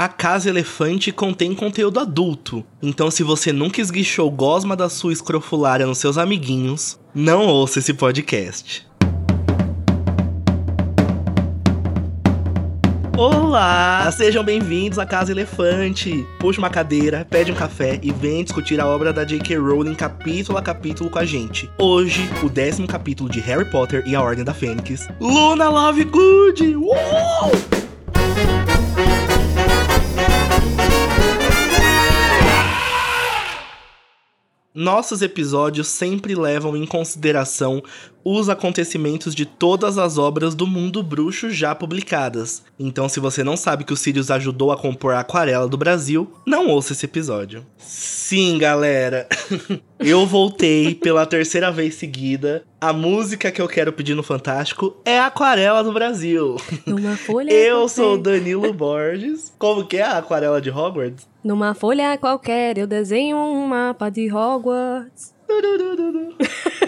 A Casa Elefante contém conteúdo adulto, então se você nunca esguichou gosma da sua escrofulária nos seus amiguinhos, não ouça esse podcast. Olá! Sejam bem-vindos à Casa Elefante. Puxa uma cadeira, pede um café e vem discutir a obra da J.K. Rowling capítulo a capítulo com a gente. Hoje, o décimo capítulo de Harry Potter e a Ordem da Fênix. Luna Lovegood! Uou! Nossos episódios sempre levam em consideração os acontecimentos de todas as obras do mundo bruxo já publicadas. Então, se você não sabe que o Sirius ajudou a compor a Aquarela do Brasil, não ouça esse episódio. Sim, galera. eu voltei pela terceira vez seguida. A música que eu quero pedir no Fantástico é a Aquarela do Brasil. Numa folha Eu sou o Danilo Borges. Como que é a Aquarela de Hogwarts? Numa folha qualquer eu desenho um mapa de Hogwarts.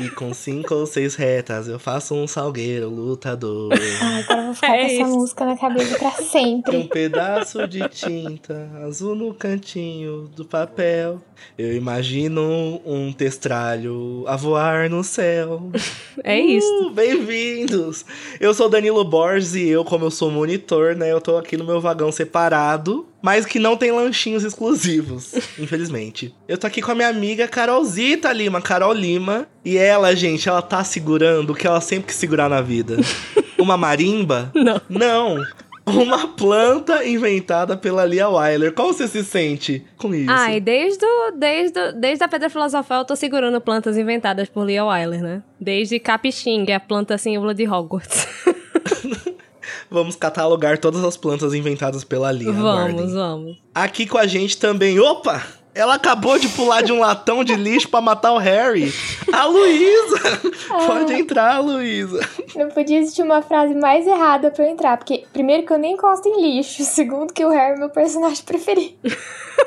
E com cinco ou seis retas eu faço um salgueiro lutador. Ah, agora eu vou ficar É com essa isso. música na cabeça pra Tem um sempre. pedaço de tinta azul no cantinho do papel. Eu imagino um testralho a voar no céu. É isso. Uh, Bem-vindos! Eu sou Danilo Borges e eu, como eu sou monitor, né, eu tô aqui no meu vagão separado, mas que não tem lanchinhos exclusivos, infelizmente. Eu tô aqui com a minha amiga Carolzita Lima, Carol Lima, e ela, gente, ela tá segurando o que ela sempre quis segurar na vida. Uma marimba? Não. Não! Uma planta inventada pela Lia Wyler. Como você se sente com isso? E desde, o- desde, o- desde a Pedra Filosofal eu tô segurando plantas inventadas por Leah Wyler, né? Desde é a planta símbolo de Hogwarts. Vamos catalogar todas as plantas inventadas pela Lia. aguardem. vamos, vamos. Aqui com a gente também. Opa! Ela acabou de pular de um latão de lixo pra matar o Harry. A Luísa! Pode entrar, Luísa. Não podia existir uma frase mais errada pra eu entrar. Porque, primeiro, que eu nem encosto em lixo. Segundo, que o Harry é meu personagem preferido.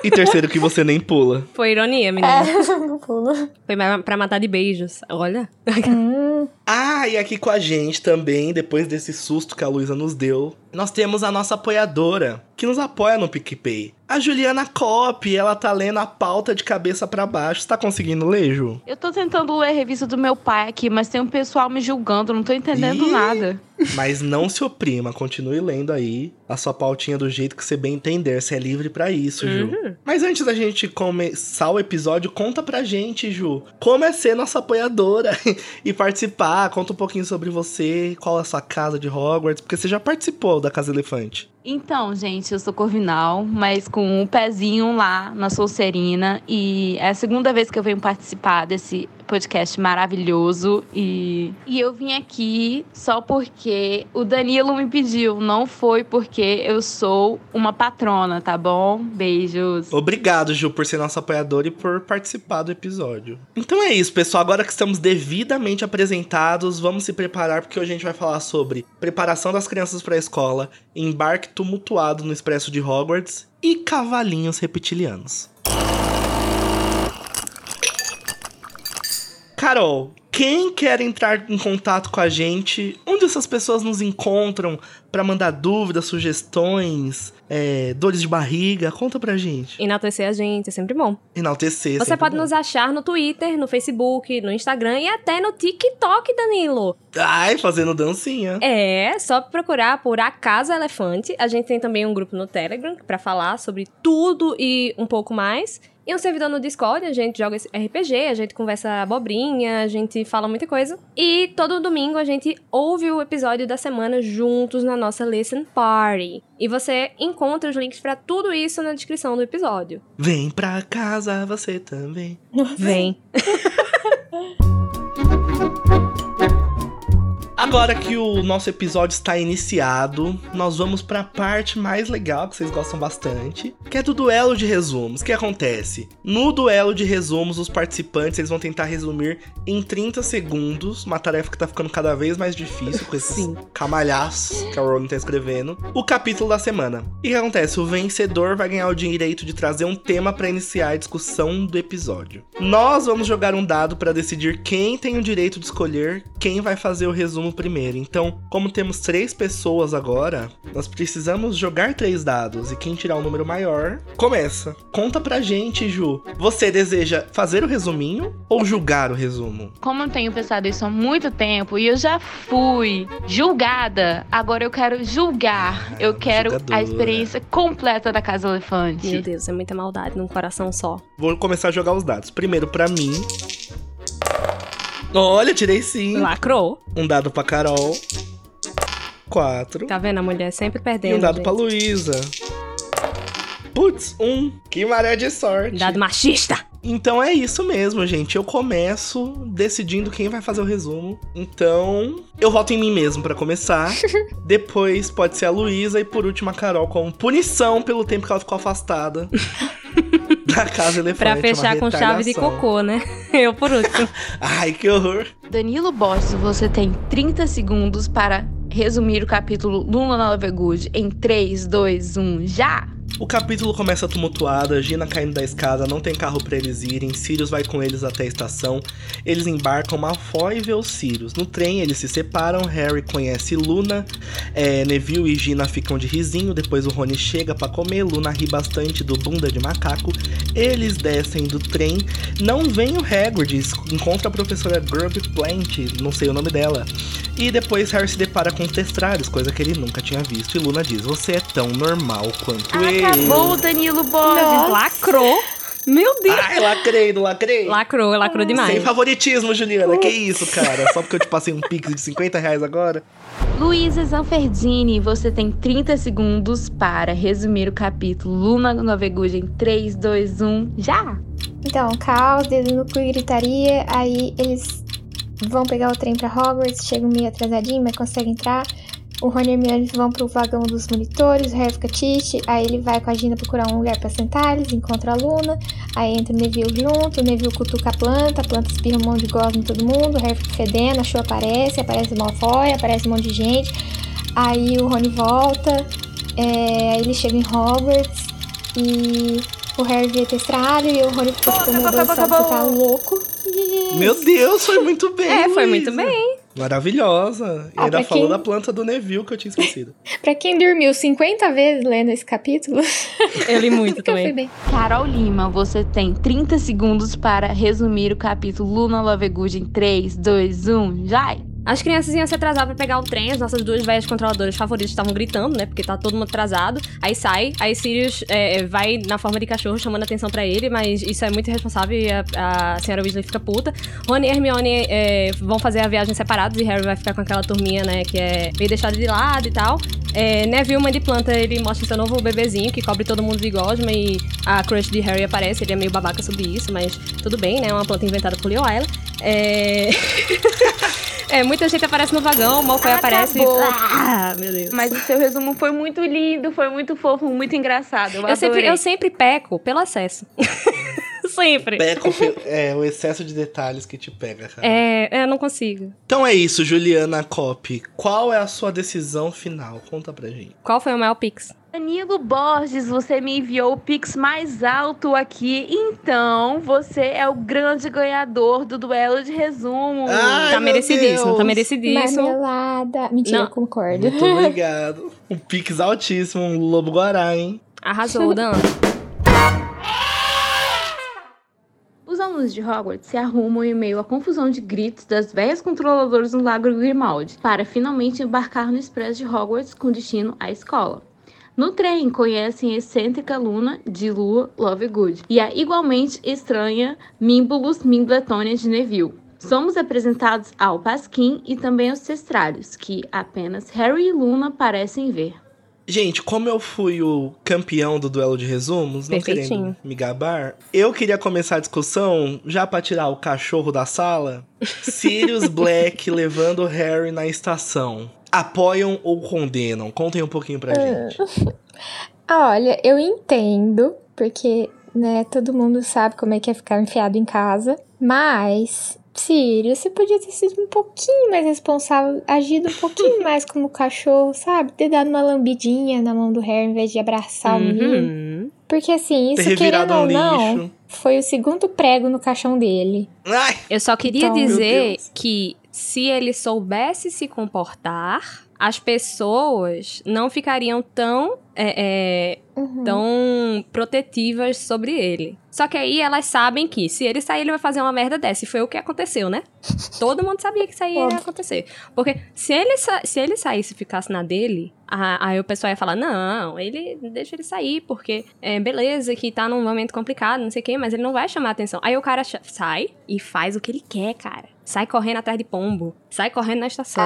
E terceiro, que você nem pula. Foi ironia, menina. É, não pulo. Foi pra matar de beijos. Olha. Hum, Ah, e aqui com a gente também, depois desse susto que a Luísa nos deu, nós temos a nossa apoiadora, que nos apoia no PicPay. A Juliana Cop, ela tá lendo a pauta de cabeça pra baixo. Você tá conseguindo ler, Ju? Eu tô tentando ler a revista do meu pai aqui, mas tem um pessoal me julgando, não tô entendendo nada. Mas não se oprima, continue lendo aí a sua pautinha do jeito que você bem entender. Você é livre pra isso, Ju. Mas antes da gente começar o episódio, conta pra gente, Ju, como é ser nossa apoiadora e participar. Conta um pouquinho sobre você, qual é a sua casa de Hogwarts, porque você já participou da Casa Elefante. Então, gente, eu sou Corvinal, mas com um pezinho lá na Solcerina. E é a segunda vez que eu venho participar desse podcast maravilhoso. E, e eu vim aqui só porque o Danilo me pediu, não foi porque eu sou uma patrona, tá bom? Beijos. Obrigado, Ju, por ser nossa apoiadora e por participar do episódio. Então é isso, pessoal. Agora que estamos devidamente apresentados, vamos se preparar, porque hoje a gente vai falar sobre preparação das crianças para a escola, embarque tumultuado no Expresso de Hogwarts e cavalinhos reptilianos. Carol, quem quer entrar em contato com a gente? Onde essas pessoas nos encontram para mandar dúvidas, sugestões, é, dores de barriga? Conta pra gente. Enaltecer a gente é sempre bom. Enaltecer. Você sempre pode bom. nos achar no Twitter, no Facebook, no Instagram e até no TikTok, Danilo. Ai, fazendo dancinha. É, só procurar por A Casa Elefante. A gente tem também um grupo no Telegram pra falar sobre tudo e um pouco mais. E um servidor no Discord, a gente joga esse RPG, a gente conversa abobrinha, a gente fala muita coisa. E todo domingo a gente ouve o episódio da semana juntos na nossa Listen Party. E você encontra os links pra tudo isso na descrição do episódio. Vem pra casa você também. Vem. Agora que o nosso episódio está iniciado, nós vamos para a parte mais legal que vocês gostam bastante, que é do duelo de resumos. O que acontece? No duelo de resumos, os participantes eles vão tentar resumir em 30 segundos, uma tarefa que tá ficando cada vez mais difícil com esses Sim. camalhaços que a Rowling tá escrevendo, o capítulo da semana. E o que acontece? O vencedor vai ganhar o direito de trazer um tema para iniciar a discussão do episódio. Nós vamos jogar um dado para decidir quem tem o direito de escolher quem vai fazer o resumo primeiro. Então, como temos três pessoas agora, nós precisamos jogar três dados. E quem tirar o um número maior, começa. Conta pra gente, Ju. Você deseja fazer o resuminho ou julgar o resumo? Como eu tenho pensado isso há muito tempo e eu já fui julgada, agora eu quero julgar. eu quero julgadora. a experiência completa da Casa Elefante. Meu Deus, é muita maldade num coração só. Vou começar a jogar os dados. Primeiro para mim. Olha, tirei sim. Lacrou. Um dado pra Carol. Quatro. Tá vendo? A mulher sempre perdendo. E um dado gente. pra Luísa. Putz, um. Que maré de sorte. Dado machista. Então é isso mesmo, gente. Eu começo decidindo quem vai fazer o resumo. Então, eu voto em mim mesmo para começar. Depois pode ser a Luísa e por último a Carol como punição pelo tempo que ela ficou afastada. da casa elefante. Pra fechar com chave de cocô, né? Eu por último. Ai, que horror. Danilo Borges, você tem 30 segundos para resumir o capítulo Luna Nova Good em 3, 2, 1, já! O capítulo começa tumultuado, Gina caindo da escada, não tem carro para eles irem, Sirius vai com eles até a estação. Eles embarcam, Malfoy vê os Sirius. No trem, eles se separam, Harry conhece Luna, é, Neville e Gina ficam de risinho, depois o Rony chega para comer, Luna ri bastante do bunda de macaco. Eles descem do trem, não vem o Hagrid, encontra a professora Grub Plant, não sei o nome dela. E depois Harry se depara com os testralhos, coisa que ele nunca tinha visto, e Luna diz, você é tão normal quanto ah, ele. Acabou o Danilo Borges. Lacrou. Meu Deus! Ai, lacrei, não lacrei? Lacrou, lacrou demais. Sem favoritismo, Juliana. Que isso, cara? Só porque eu te passei um pix de 50 reais agora. Luísa Zanferdini, você tem 30 segundos para resumir o capítulo Luna Novegude em 3, 2, 1, já! Então, caos, dedo no cu e gritaria, aí eles vão pegar o trem para Hogwarts, chegam meio atrasadinho, mas conseguem entrar. O Rony e Hermione vão pro vagão dos monitores, o Harry fica triste, aí ele vai com a Gina procurar um lugar para sentar, eles encontram a Luna, aí entra o Neville junto, o Neville cutuca a planta, a planta espirra um monte de gosma em todo mundo, o Harry fica fedendo, a Cho aparece, aparece o Malfoy, aparece um monte de gente, aí o Rony volta, é, aí ele chega em Hogwarts e o Harry vê testralho e o Rony fica tipo, meu Deus, você tá louco. Meu Deus, foi muito bem. É, foi muito bem. Maravilhosa. E ah, ainda falou quem... da planta do Neville que eu tinha esquecido. pra quem dormiu 50 vezes lendo esse capítulo. eu li muito também. Carol Lima, você tem 30 segundos para resumir o capítulo Luna Lovegood em 3, 2, 1, já! As crianças iam se atrasar para pegar o trem, as nossas duas velhas controladoras favoritas estavam gritando, né? Porque tá todo mundo atrasado. Aí sai, aí Sirius é, vai na forma de cachorro chamando atenção para ele, mas isso é muito irresponsável e a, a senhora Weasley fica puta. Rony e Hermione é, vão fazer a viagem separados e Harry vai ficar com aquela turminha, né? Que é meio deixada de lado e tal. É, Neville, mãe de planta, ele mostra seu novo bebezinho que cobre todo mundo de gosma e a crush de Harry aparece. Ele é meio babaca sobre isso, mas tudo bem, né? É uma planta inventada por Leo. É... É, muita gente aparece no vagão, o Malfoy aparece. Ah, meu Deus. Mas o seu resumo foi muito lindo, foi muito fofo, muito engraçado. Eu, eu sempre, eu sempre peco pelo acesso. sempre. Peco, é o excesso de detalhes que te pega, cara. É, eu não consigo. Então é isso, Juliana Cop. Qual é a sua decisão final? Conta pra gente. Qual foi o maior pix? Danilo Borges, você me enviou o Pix mais alto aqui, então você é o grande ganhador do duelo de resumo. Ai, tá merecidíssimo, Deus. tá merecidíssimo. Marmelada. Mentira, Não. eu concordo. Muito obrigado. Um Pix altíssimo, um lobo guará, hein? Arrasou, Dan. Os alunos de Hogwarts se arrumam em meio à confusão de gritos das velhas controladoras no Lago Grimaldi para finalmente embarcar no expresso de Hogwarts com destino à escola. No trem, conhecem a excêntrica Luna de Lua Lovegood e a igualmente estranha Mimbulus Mimbletonia de Neville. Somos apresentados ao Pasquim e também aos Testralhos, que apenas Harry e Luna parecem ver. Gente, como eu fui o campeão do duelo de resumos, não querendo me gabar, eu queria começar a discussão já para tirar o cachorro da sala. Sirius Black levando Harry na estação apoiam ou condenam? Contem um pouquinho pra gente. Olha, eu entendo, porque, né, todo mundo sabe como é que é ficar enfiado em casa, mas Sirius, você podia ter sido um pouquinho mais responsável, agido um pouquinho mais como cachorro, sabe? Ter dado uma lambidinha na mão do Harry em vez de abraçar uhum. o menino. Porque assim, Ter isso revirado querendo um ou não, lixo. Foi o segundo prego no caixão dele. Ai, Eu só queria Então, dizer que se ele soubesse se comportar, as pessoas não ficariam tão, é, é, Uhum. tão protetivas sobre ele. Só que aí elas sabem que se ele sair, ele vai fazer uma merda dessa. E foi o que aconteceu, né? Todo mundo sabia que isso aí ia acontecer. Porque se ele, se ele saísse e ficasse na dele, a- aí o pessoal ia falar: não, ele deixa ele sair, porque é beleza que tá num momento complicado, não sei o quê, mas ele não vai chamar atenção. Aí o cara sai e faz o que ele quer, cara. Sai correndo atrás de pombo, sai correndo na estação,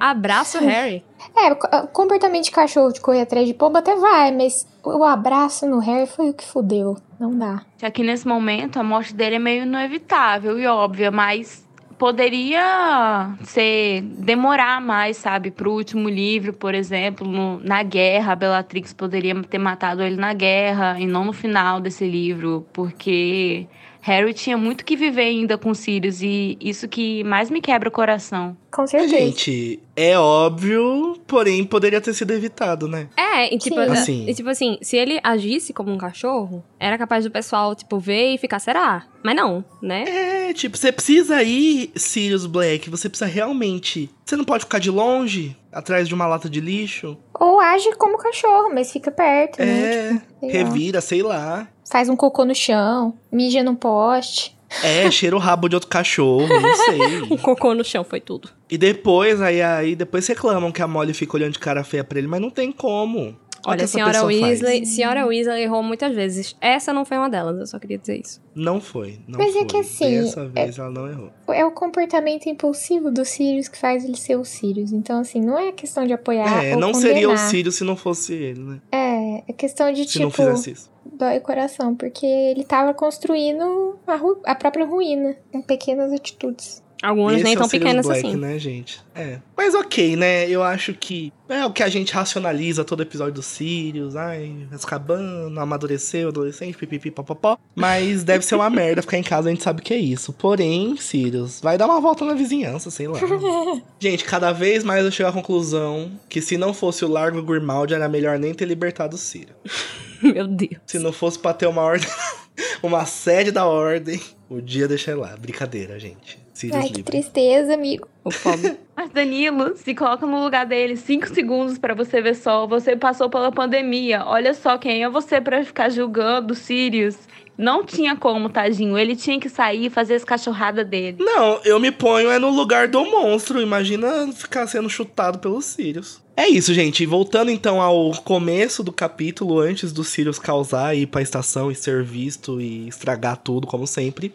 Ah, abraça o Harry. É, comportamento de cachorro de correr atrás de pombo até vai, mas o abraço no Harry foi o que fudeu. Não dá. Já que nesse momento a morte dele é meio inevitável e óbvia, mas poderia ser demorar mais, sabe? Pro último livro, por exemplo, no- na guerra, a Bellatrix poderia ter matado ele na guerra e não no final desse livro, porque Harry tinha muito que viver ainda com Sirius e isso que mais me quebra o coração. Com certeza. gente, é óbvio, porém poderia ter sido evitado, né? É, e tipo, Sim. Assim. e, tipo assim, se ele agisse como um cachorro, era capaz do pessoal, tipo, ver e ficar, será? Mas não, né? É, tipo, você precisa ir, Sirius Black, você precisa realmente. Você não pode ficar de longe, atrás de uma lata de lixo. Ou age como cachorro, mas fica perto, né? É, Sei lá. revira, sei lá. Faz um cocô no chão, mija no poste. É, cheira o rabo de outro cachorro, não O sei. cocô no chão foi tudo. E depois, aí, aí, depois reclamam que a Molly fica olhando de cara feia pra ele, mas não tem como. Olha, a senhora pessoa faz. Weasley, senhora Weasley errou muitas vezes. Essa não foi uma delas, eu só queria dizer isso. Não foi, não Mas é foi. que assim, Dessa vez ela não errou. É o comportamento impulsivo do Sirius que faz ele ser o Sirius. Então, assim, não é questão de apoiar é, ou não seria o condenar. Sirius se não fosse ele, né? É, é questão de, Se não tipo, fizesse isso. dói o coração. Porque ele tava construindo a, ru- a própria ruína com pequenas atitudes. Algumas nem é tão pequenas Black, assim. né, gente? É. Mas ok, né? Eu acho que é o que a gente racionaliza todo episódio do Sirius. Ai, Azkaban, amadureceu, adolescente, pipipi, popopó. Mas deve ser uma merda ficar em casa, a gente sabe que é isso. Porém, Sirius, vai dar uma volta na vizinhança, sei lá. gente, cada vez mais eu chego à conclusão que se não fosse o Largo Grimald, era melhor nem ter libertado o Sirius. Meu Deus. Se não fosse pra ter uma ordem, uma sede da ordem, o dia deixa lá. Brincadeira, gente. Sirius Ai, que livre. tristeza, amigo. O pobre. Mas Danilo, se coloca no lugar dele, cinco segundos pra você ver só. Você passou pela pandemia. Olha só quem é você pra ficar julgando o Sirius. Não tinha como, tadinho. Ele tinha que sair e fazer as cachorradas dele. Não, eu me ponho é no lugar do monstro. Imagina ficar sendo chutado pelos Sirius. É isso, gente. Voltando então ao começo do capítulo, antes do Sirius causar e ir pra estação e ser visto e estragar tudo, como sempre.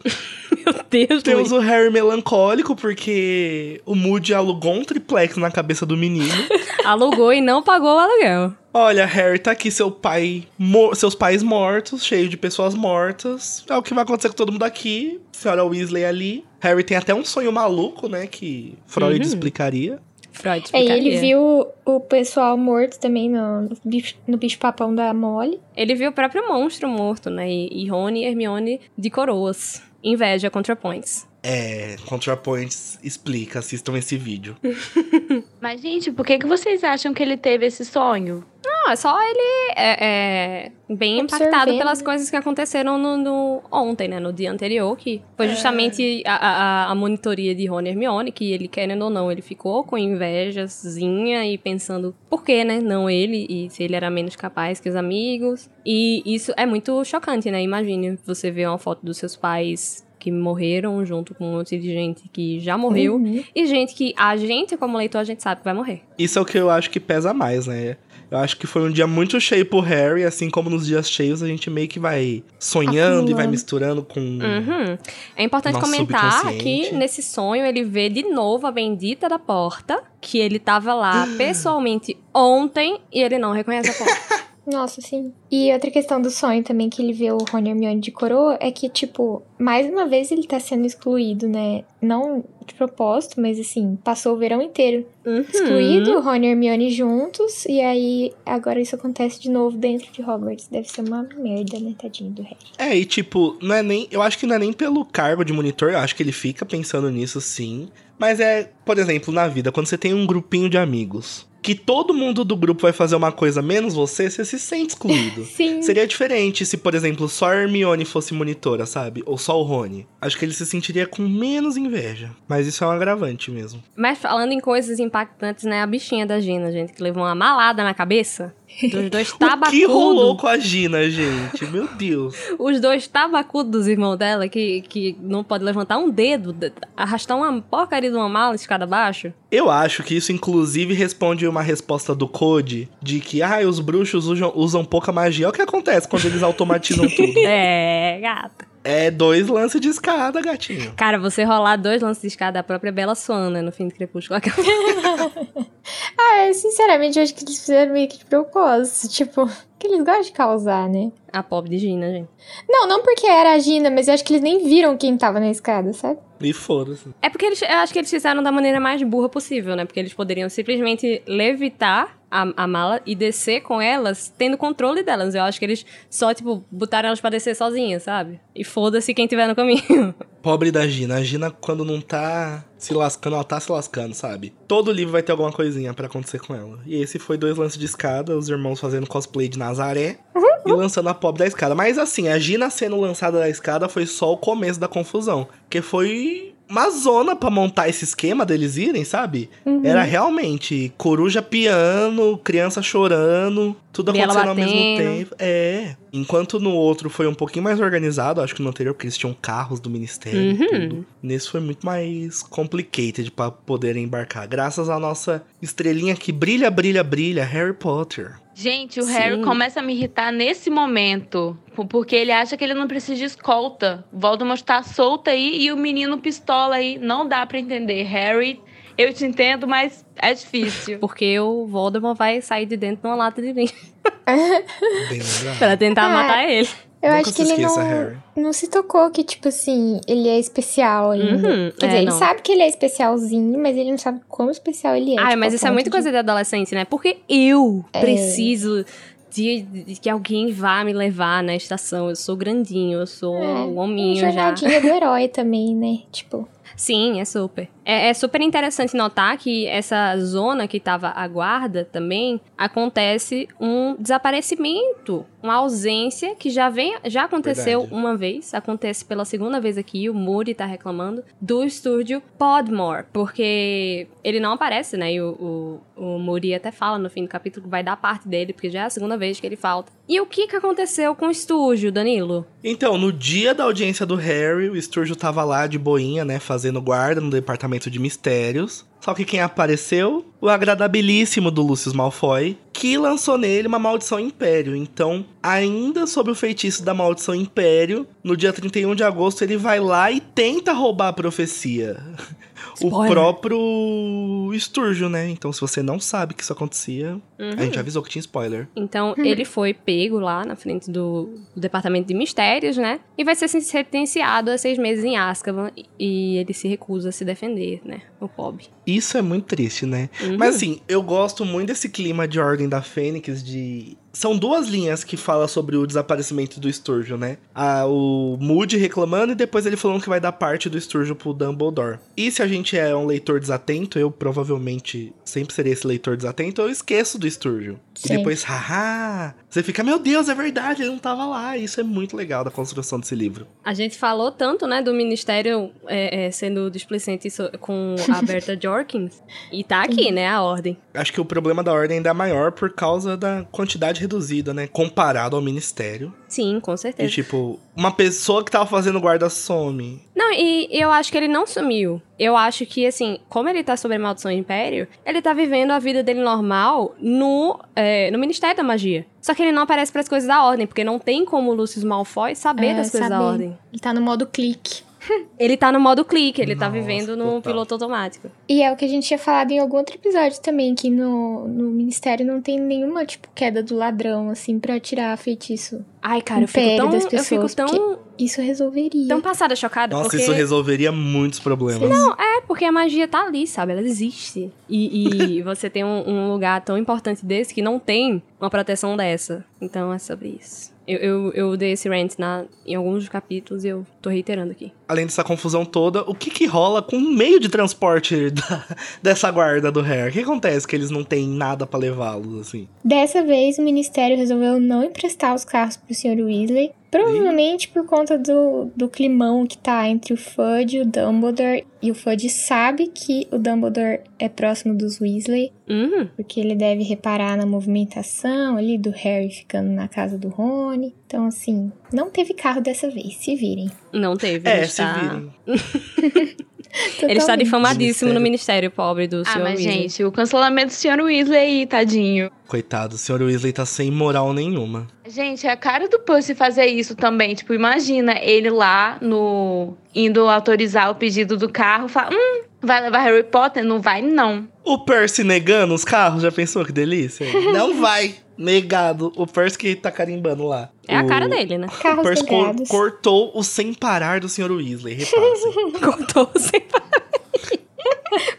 Meu Deus, Temos Luiz. o Harry melancólico, porque o Moody alugou um triplex na cabeça do menino. Alugou e não pagou o aluguel. Olha, Harry, tá aqui seu pai, seus pais mortos, cheio de pessoas mortas. É o que vai acontecer com todo mundo aqui. Senhora Weasley ali. Harry tem até um sonho maluco, né? Que Freud Uhum. explicaria. Freud É, explicaria. ele viu o pessoal morto também no, no bicho, no bicho-papão da Molly. Ele viu o próprio monstro morto, né? E, e Rony e Hermione de coroas. Inveja contra points. É, ContraPoints explica, assistam esse vídeo. Mas, gente, por que, que vocês acham que ele teve esse sonho? Não, é só ele é, é, bem impactado Observando. pelas coisas que aconteceram no, no- ontem, né? No dia anterior, que foi justamente a, a, a monitoria de Rony Hermione, que ele, querendo ou não, ele ficou com invejazinha e pensando por que, né? Não ele, e se ele era menos capaz que os amigos. E isso é muito chocante, né? Imagine você ver uma foto dos seus pais que morreram junto com um monte de gente que já morreu. Uhum. E gente que a gente, como leitor, a gente sabe que vai morrer. Isso é o que eu acho que pesa mais, né? Eu acho que foi um dia muito cheio pro Harry, assim como nos dias cheios a gente meio que vai sonhando e vai misturando com. Uhum. É importante Nosso comentar que nesse sonho ele vê de novo a bendita da porta, que ele tava lá pessoalmente ontem e ele não reconhece a porta. Nossa, sim. E outra questão do sonho também que ele vê o Rony e Hermione de coroa é que, tipo, mais uma vez ele tá sendo excluído, né? Não de propósito, mas assim, passou o verão inteiro Uhum. excluído, Rony e Hermione juntos, e aí agora isso acontece de novo dentro de Hogwarts. Deve ser uma merda, né, tadinho do Harry. É, e tipo, não é nem. Eu acho que não é nem pelo cargo de monitor, eu acho que ele fica pensando nisso sim. Mas é, por exemplo, na vida, quando você tem um grupinho de amigos que todo mundo do grupo vai fazer uma coisa menos você, você se sente excluído. Sim. Seria diferente se, por exemplo, só a Hermione fosse monitora, sabe? Ou só o Rony. Acho que ele se sentiria com menos inveja. Mas isso é um agravante mesmo. Mas falando em coisas impactantes, né? A bichinha da Gina, gente, que levou uma malada na cabeça. Dos dois O que rolou tabacudos. com a Gina, gente? Meu Deus. Os dois tabacudos dos irmãos dela, que, que não pode levantar um dedo, de- arrastar uma porcaria de uma mala escada abaixo. Eu acho que isso, inclusive, responde uma resposta do Code de que, ah, os bruxos usam, usam pouca magia. É o que acontece quando eles automatizam tudo. É, gata. É dois lances de escada, gatinho. Cara, você rolar dois lances de escada, a própria Bela Suana no fim do Crepúsculo. Ah, eu, sinceramente, eu acho que eles fizeram meio que de propósito. Tipo, que eles gostam de causar, né? A pobre de Gina, gente. Não, não porque era a Gina, mas eu acho que eles nem viram quem tava na escada, sabe? E foda-se. É porque eles, eu acho que eles fizeram da maneira mais burra possível, né? Porque eles poderiam simplesmente levitar a, a mala e descer com elas, tendo controle delas. Eu acho que eles só, tipo, botaram elas pra descer sozinhas, sabe? E foda-se quem tiver no caminho. Pobre da Gina. A Gina, quando não tá se lascando, ela tá se lascando, sabe? Todo livro vai ter alguma coisinha pra acontecer com ela. E esse foi dois lances de escada, os irmãos fazendo cosplay de Nazaré e lançando a pobre da escada. Mas assim, a Gina sendo lançada da escada foi só o começo da confusão. Que foi uma zona pra montar esse esquema deles irem, sabe? Uhum. Era realmente coruja piano, criança chorando, tudo acontecendo ao mesmo tempo. É. Enquanto no outro foi um pouquinho mais organizado, acho que no anterior, porque eles tinham carros do ministério e Uhum. tudo. Nesse foi muito mais complicated pra poderem embarcar. Graças à nossa estrelinha que brilha, brilha, brilha, Harry Potter. Gente, o Sim. Harry começa a me irritar nesse momento. po- Porque ele acha que ele não precisa de escolta. Voldemort tá solto aí e o menino pistola aí. Não dá pra entender. Harry, eu te entendo, mas é difícil. Porque o Voldemort vai sair de dentro de uma lata de lixo Bem lembrado. pra tentar Ah, matar ele. Eu Nunca acho que ele esqueça, não, Harry. não se tocou que, tipo assim, ele é especial ainda. Uhum, Quer é, dizer, ele não. sabe que ele é especialzinho, mas ele não sabe como especial ele é. Ai, tipo, mas a isso é muito de- coisa de adolescente, né? Porque eu É. preciso de, de que alguém vá me levar na estação. Eu sou grandinho, eu sou É, um hominho já. jornadinha do herói também, né? Tipo, Sim, é super. É, é super interessante notar que essa zona que tava à guarda também acontece um desaparecimento, uma ausência que já vem, já aconteceu Verdade. uma vez, acontece pela segunda vez aqui, o Moody tá reclamando do estúdio Podmore, porque ele não aparece, né? E o, o, o Moody até fala no fim do capítulo que vai dar parte dele, porque já é a segunda vez que ele falta. E o que que aconteceu com o estúdio, Danilo? Então, no dia da audiência do Harry, o Sturgeon tava lá de boinha, né, fazendo guarda no departamento de mistérios. Só que quem apareceu? O agradabilíssimo do Lucius Malfoy, que lançou nele uma maldição Império. Então, ainda sob o feitiço da maldição Império, no dia 31 de agosto ele vai lá e tenta roubar a profecia. O Spoiler. próprio Sturgeon, né? Então, se você não sabe que isso acontecia, Uhum. a gente avisou que tinha spoiler. Então, ele foi pego lá na frente do, do Departamento de Mistérios, né? E vai ser sentenciado a seis meses em Azkaban. e- ele se recusa a se defender, né? O pobre. Isso é muito triste, né? Uhum. Mas assim, eu gosto muito desse clima de Ordem da Fênix, de... São duas linhas que fala sobre o desaparecimento do Sturgeon, né? Ah, o Moody reclamando e depois ele falando que vai dar parte do Sturgeon pro Dumbledore. E se a gente é um leitor desatento, eu provavelmente sempre serei esse leitor desatento, eu esqueço do Sturgeon. E Sim. depois, haha, você fica, meu Deus, é verdade, ele não tava lá. Isso é muito legal da construção desse livro. A gente falou tanto, né, do Ministério é, é, sendo displicente com a Berta Jorkins. E tá aqui, né, a ordem. Acho que o problema da Ordem ainda é maior por causa da quantidade reduzida, né? Comparado ao Ministério. Sim, com E, certeza. tipo, uma pessoa que tava fazendo guarda some. Não, e eu acho que ele não sumiu. Eu acho que, assim, como ele tá sob a maldição do Império, ele tá vivendo a vida dele normal no, é, no Ministério da Magia. Só que ele não aparece pras coisas da Ordem, porque não tem como o Lucius Malfoy saber É, das coisas da saber. Ordem. ele tá no modo clique. Ele tá no modo clique, ele tá Nossa, vivendo no total. piloto automático. E é o que a gente tinha falado em algum outro episódio também, que no, no Ministério não tem nenhuma, tipo, queda do ladrão, assim, pra tirar feitiço. Ai, cara, eu fico tão, das eu fico pessoas, tão isso resolveria. Tão passada chocada Nossa, porque... isso resolveria muitos problemas. Não, é porque a magia tá ali, sabe? Ela existe. E, e você tem um, um lugar tão importante desse que não tem uma proteção dessa. Então é sobre isso. Eu, eu, eu dei esse rant na, em alguns capítulos e eu tô reiterando aqui. Além dessa confusão toda, o que que rola com o meio de transporte da- dessa guarda do Harry? O que acontece que eles não têm nada pra levá-los, assim? Dessa vez, o ministério resolveu não emprestar os carros pro Sr. Weasley. Provavelmente por conta do, do climão que tá entre o Fudge e o Dumbledore. E o Fudge sabe que o Dumbledore é próximo dos Weasley. Uhum. Porque ele deve reparar na movimentação ali do Harry ficando na casa do Rony. Então, assim, não teve carro dessa vez, se virem. Não teve. É, ele se está- virem. Ele está difamadíssimo no Ministério. pobre do Ah, Sr. mas Weasley. gente, o cancelamento do Sr. Weasley aí, tadinho. Coitado, o Sr. Weasley tá sem moral nenhuma. Gente, é a cara do Percy fazer isso também. Tipo, imagina ele lá no. indo autorizar o pedido do carro, fala, hum, vai levar Harry Potter? Não vai, não. O Percy negando os carros, já pensou que delícia? Não vai! Negado. O Percy que tá carimbando lá. É a O- cara dele, né? O Carros Percy cor- pegados. cortou o sem parar do Sr. Weasley, repassem. Cortou, sem...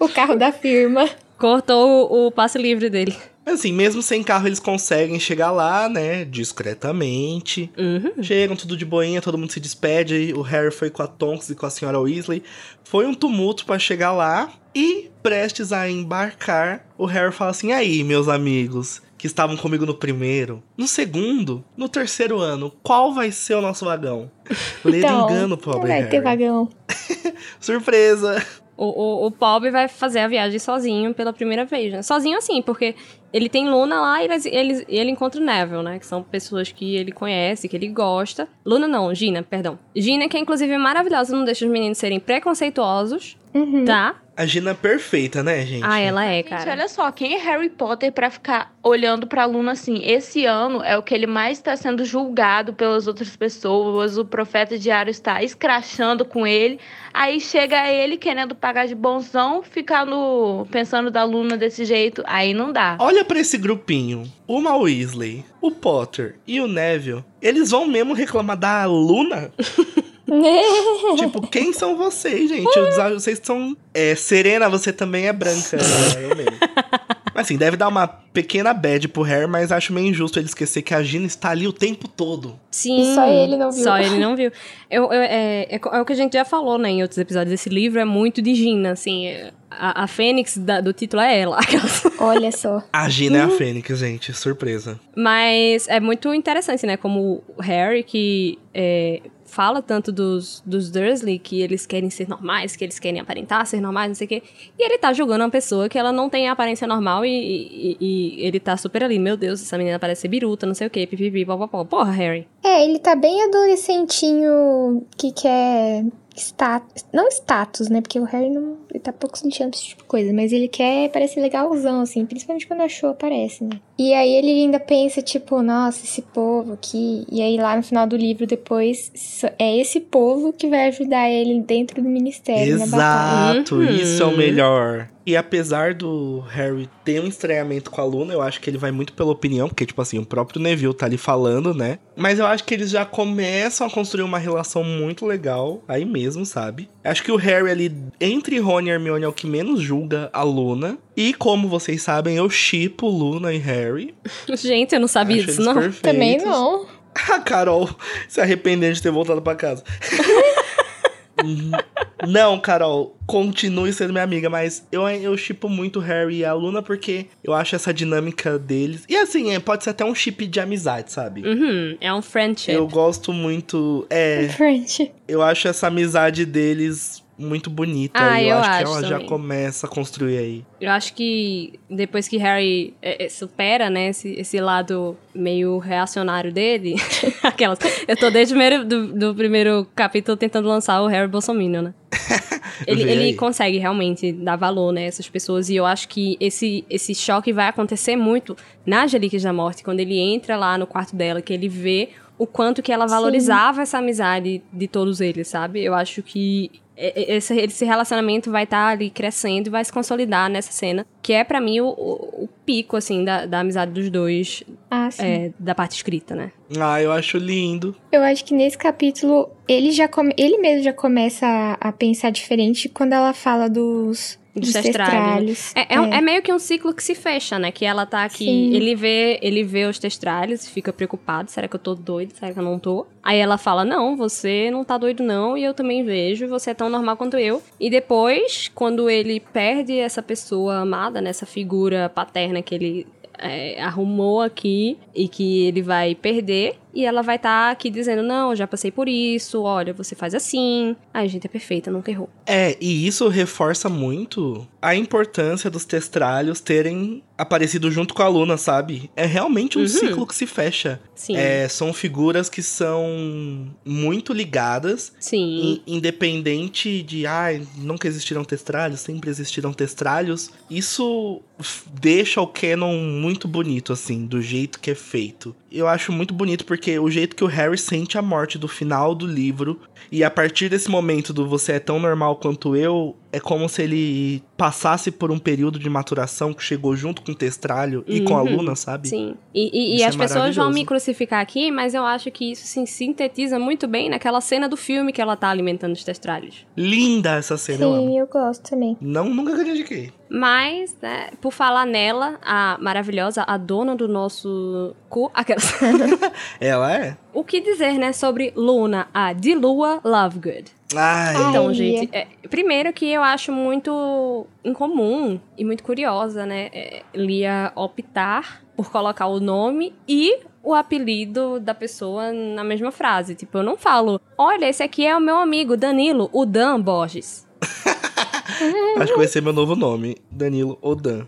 O carro da firma. Cortou o, o passe livre dele. Mas assim, mesmo sem carro, eles conseguem chegar lá, né? Discretamente. Uhum. Chegam tudo de boinha, todo mundo se despede. O Harry foi com a Tonks e com a senhora Weasley. Foi um tumulto pra chegar lá. E, prestes a embarcar, o Harry fala assim: aí, meus amigos, que estavam comigo no primeiro, no segundo, no terceiro ano, qual vai ser o nosso vagão? Ledo Então, engano, pobre vai Harry. ter vagão. Surpresa! O, o, o pobre vai fazer a viagem sozinho pela primeira vez, né? Sozinho assim, porque ele tem Luna lá e eles, eles, ele encontra o Neville, né? Que são pessoas que ele conhece, que ele gosta. Luna não, Gina, perdão. Gina, que é inclusive maravilhosa, não deixa os meninos serem preconceituosos, Uhum. tá? A Gina é perfeita, né, gente? Ah, ela é, Gente, cara. olha só, quem é Harry Potter pra ficar olhando pra Luna assim? Esse ano é o que ele mais está sendo julgado pelas outras pessoas. O profeta diário está escrachando com ele. Aí chega ele querendo pagar de bonzão, ficar no pensando da Luna desse jeito. Aí não dá. Olha pra esse grupinho. O Mal Weasley, o Potter e o Neville. Eles vão mesmo reclamar da Luna? tipo, quem são vocês, gente? Eu desafio- vocês são. É, Serena, você também é branca. É, eu mesmo. Mas assim, deve dar uma pequena bad pro Harry, mas acho meio injusto ele esquecer que a Gina está ali o tempo todo. Sim. E só ele não viu. Só ele não viu. Eu, eu- é, é, é o que a gente já falou, né, em outros episódios. Esse livro é muito de Gina, assim. é- A, a Fênix da- do título é ela. Olha só. A Gina é a Fênix, gente. Surpresa. Mas é muito interessante, né? Como o Harry, que é, fala tanto dos, dos Dursley, que eles querem ser normais, que eles querem aparentar ser normais, não sei o quê. E ele tá julgando uma pessoa que ela não tem aparência normal e, e- e ele tá super ali. Meu Deus, essa menina parece ser biruta, não sei o quê, pipipi, popopó. Porra, Harry. É, ele tá bem adolescentinho que quer status. Não status, né? Porque o Harry não. Ele tá pouco se lixando pra esse tipo de coisa. Mas ele quer parecer legalzão, assim. Principalmente quando a show aparece, né? E aí ele ainda pensa, tipo, nossa, esse povo aqui. E aí lá no final do livro, depois, é esse povo que vai ajudar ele dentro do ministério. Exato, Uhum. isso é o melhor. E apesar do Harry ter um estranhamento com a Luna, eu acho que ele vai muito pela opinião, porque, tipo assim, o próprio Neville tá ali falando, né? Mas eu acho que eles já começam a construir uma relação muito legal, aí mesmo, sabe? Acho que o Harry ali, entre Rony e Hermione, é o que menos julga a Luna. E como vocês sabem, eu shippo Luna e Harry. Gente, eu não sabia Acho disso, não. perfeitos. Também não. A Carol se arrependendo de ter voltado pra casa. Não, Carol, continue sendo minha amiga, mas eu, eu shippo muito Harry e a Luna porque eu acho essa dinâmica deles. E assim, é, pode ser até um chip de amizade, sabe? Uhum, é um friendship. Eu gosto muito. É, Frente. eu acho essa amizade deles muito bonita. Ah, e eu, eu acho, que acho ela já também. começa a construir aí. Eu acho que depois que Harry é, é, supera, né, esse, esse lado meio reacionário dele, aquelas. Eu tô desde o primeiro, do, do primeiro capítulo tentando lançar o Harry Bolsominion, né? Ele, ele consegue realmente dar valor, né, essas pessoas. E eu acho que esse, esse choque vai acontecer muito na Relíquias da Morte, quando ele entra lá no quarto dela, que ele vê o quanto que ela Sim. valorizava essa amizade de todos eles, sabe? Eu acho que esse, esse relacionamento vai estar tá ali crescendo e vai se consolidar nessa cena. Que é, para mim, o, o, pico, assim, da, da amizade dos dois. Ah, sim. É, da parte escrita, né? Ah, eu acho lindo. Eu acho que nesse capítulo, ele já come, ele mesmo já começa a, a pensar diferente quando ela fala dos, testralhos. É, é, é. é, meio que um ciclo que se fecha, né? Que ela tá aqui, Sim. ele vê, ele vê os testralhos e fica preocupado, será que eu tô doido? Será que eu não tô? Aí ela fala: "Não, você não tá doido não, e eu também vejo, você é tão normal quanto eu". E depois, quando ele perde essa pessoa amada, nessa né, figura paterna que ele é, arrumou aqui e que ele vai perder, e ela vai estar tá aqui dizendo: Não, eu já passei por isso, olha, você faz assim. Ai, gente, é perfeita, nunca errou. É, e isso reforça muito a importância dos testralhos terem aparecido junto com a Luna, sabe? É realmente um uhum. ciclo que se fecha. Sim. É, são figuras que são muito ligadas. Sim. independente de, ai, nunca existiram testralhos, sempre existiram testralhos. Isso deixa o canon muito bonito, assim, do jeito que é feito. Eu acho muito bonito porque porque o jeito que o Harry sente a morte do final do livro, e a partir desse momento do você é tão normal quanto eu, é como se ele passasse por um período de maturação que chegou junto com o Testralho e com a uhum. Luna, sabe? Sim. E, e, e as é pessoas vão me crucificar aqui, mas eu acho que isso se sintetiza muito bem naquela cena do filme que ela tá alimentando os Testralhos. Linda essa cena, Sim, eu, eu gosto também. Não, nunca critiquei. Mas, né, por falar nela, a maravilhosa, a dona do nosso cu, aquelas... ela é? O que dizer, né, sobre Luna, a de Lua Lovegood? Ai. Então, gente, é, primeiro que eu acho muito incomum e muito curiosa, né, é, Lia optar por colocar o nome e o apelido da pessoa na mesma frase. Tipo, eu não falo, olha, esse aqui é o meu amigo Danilo, o Dan Borges. Acho que vai ser meu novo nome, Danilo Odan.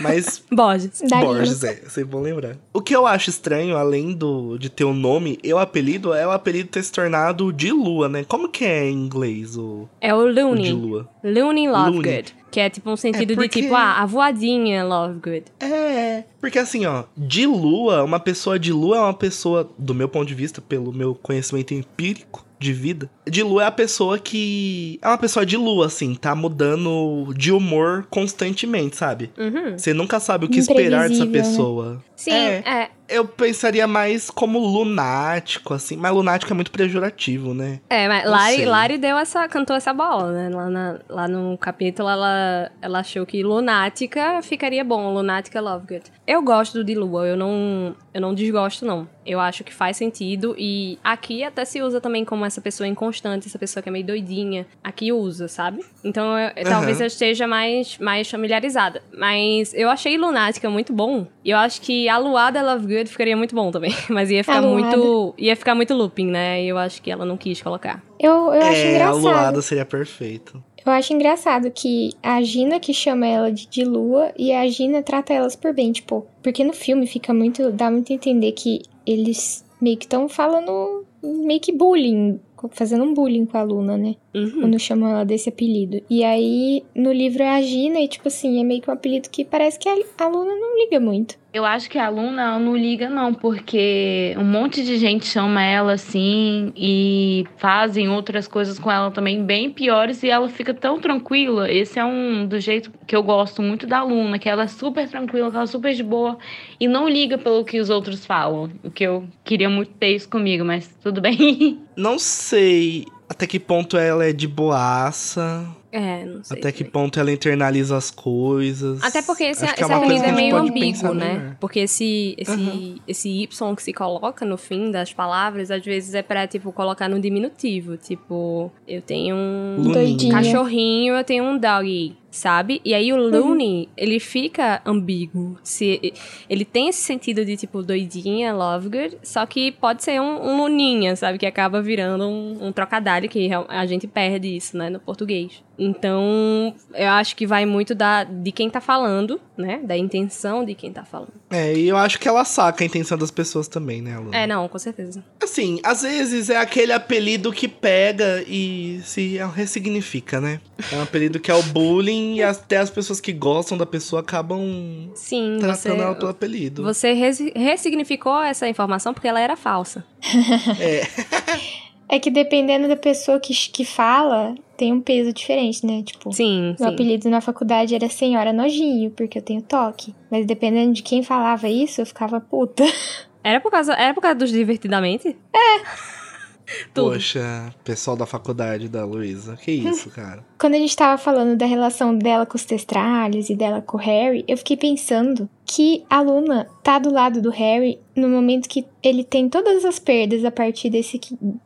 Mas. Borges. Borges, é, sempre bom lembrar. O que eu acho estranho, além do de ter o um nome e o apelido, é o apelido ter se tornado de Lua, né? Como que é em inglês o. É o Looney. de Lua. Looney Lovegood. Que é tipo um sentido é porque... de tipo, ah, a voadinha Lovegood. É, porque assim, ó, de lua, uma pessoa de lua é uma pessoa, do meu ponto de vista, pelo meu conhecimento empírico, de vida. De lua é a pessoa que. É uma pessoa de lua, assim, tá mudando de humor constantemente, sabe? Uhum. Você nunca sabe o que esperar dessa né? pessoa. Né? Sim, é. é eu pensaria mais como lunático, assim. Mas lunático é muito pejorativo, né? É, mas Lari, Lari deu essa, cantou essa bola, né? Lá, na, lá no capítulo, ela, ela achou que lunática ficaria bom. Lunática Lovegood. Eu gosto de Lua, eu não, eu não desgosto, não. Eu acho que faz sentido. E aqui até se usa também como essa pessoa inconstante, essa pessoa que é meio doidinha. Aqui usa, sabe? Então eu, uhum. talvez eu esteja mais, mais familiarizada. Mas eu achei lunática muito bom. E eu acho que a Luada Lovegood ficaria muito bom também. Mas ia ficar muito. Ia ficar muito looping, né? E eu acho que ela não quis colocar. Eu, eu acho é, engraçado. A Luada seria perfeito. Eu acho engraçado que a Gina que chama ela de, de Lua e a Gina trata elas por bem, tipo, porque no filme fica muito. dá muito a entender que eles meio que estão falando meio que bullying fazendo um bullying com a Luna, né? Uhum. Quando chamam ela desse apelido. E aí, no livro é a Gina, e tipo assim, é meio que um apelido que parece que a, Luna não liga muito. Eu acho que a Luna não liga, não, porque um monte de gente chama ela assim e fazem outras coisas com ela também bem piores e ela fica tão tranquila. Esse é um do jeito que eu gosto muito da Luna, que ela é super tranquila, que ela é super de boa e não liga pelo que os outros falam. O que eu queria muito ter isso comigo, mas tudo bem. Não sei até que ponto ela é de boaça. É, não sei. Até que ponto ela internaliza as coisas. Até porque esse, esse é apelido é meio ambíguo, né? Porque esse, esse, uhum. esse Y que se coloca no fim das palavras, às vezes é pra, tipo, colocar no diminutivo. Tipo, eu tenho um cachorrinho, eu tenho um dog sabe? E aí o uhum. Looney, uhum. ele fica ambíguo. Se, ele tem esse sentido de, tipo, doidinha, Lovegood, só que pode ser um, um luninha, sabe? Que acaba virando um, um trocadilho, que a gente perde isso, né, no português. Então, eu acho que vai muito da, de quem tá falando, né? Da intenção de quem tá falando. É, e eu acho que ela saca a intenção das pessoas também, né, Luna? É, não, com certeza. Assim, às vezes é aquele apelido que pega e se ressignifica, né? É um apelido que é o bullying e até as pessoas que gostam da pessoa acabam Sim, tratando você, ela pelo apelido. Você ressignificou essa informação porque ela era falsa. é. é que dependendo da pessoa que, que fala, tem um peso diferente, né? Tipo, Sim, meu sim. apelido na faculdade era Senhora Nojinho, porque eu tenho toque. Mas dependendo de quem falava isso, eu ficava puta. Era por causa, era por causa dos divertidamente? Tudo. Poxa, pessoal da faculdade da Luísa. Que isso, cara? Quando a gente tava falando da relação dela com os testralhos e dela com o Harry, eu fiquei pensando que a Luna tá do lado do Harry no momento que ele tem todas as perdas a partir desse,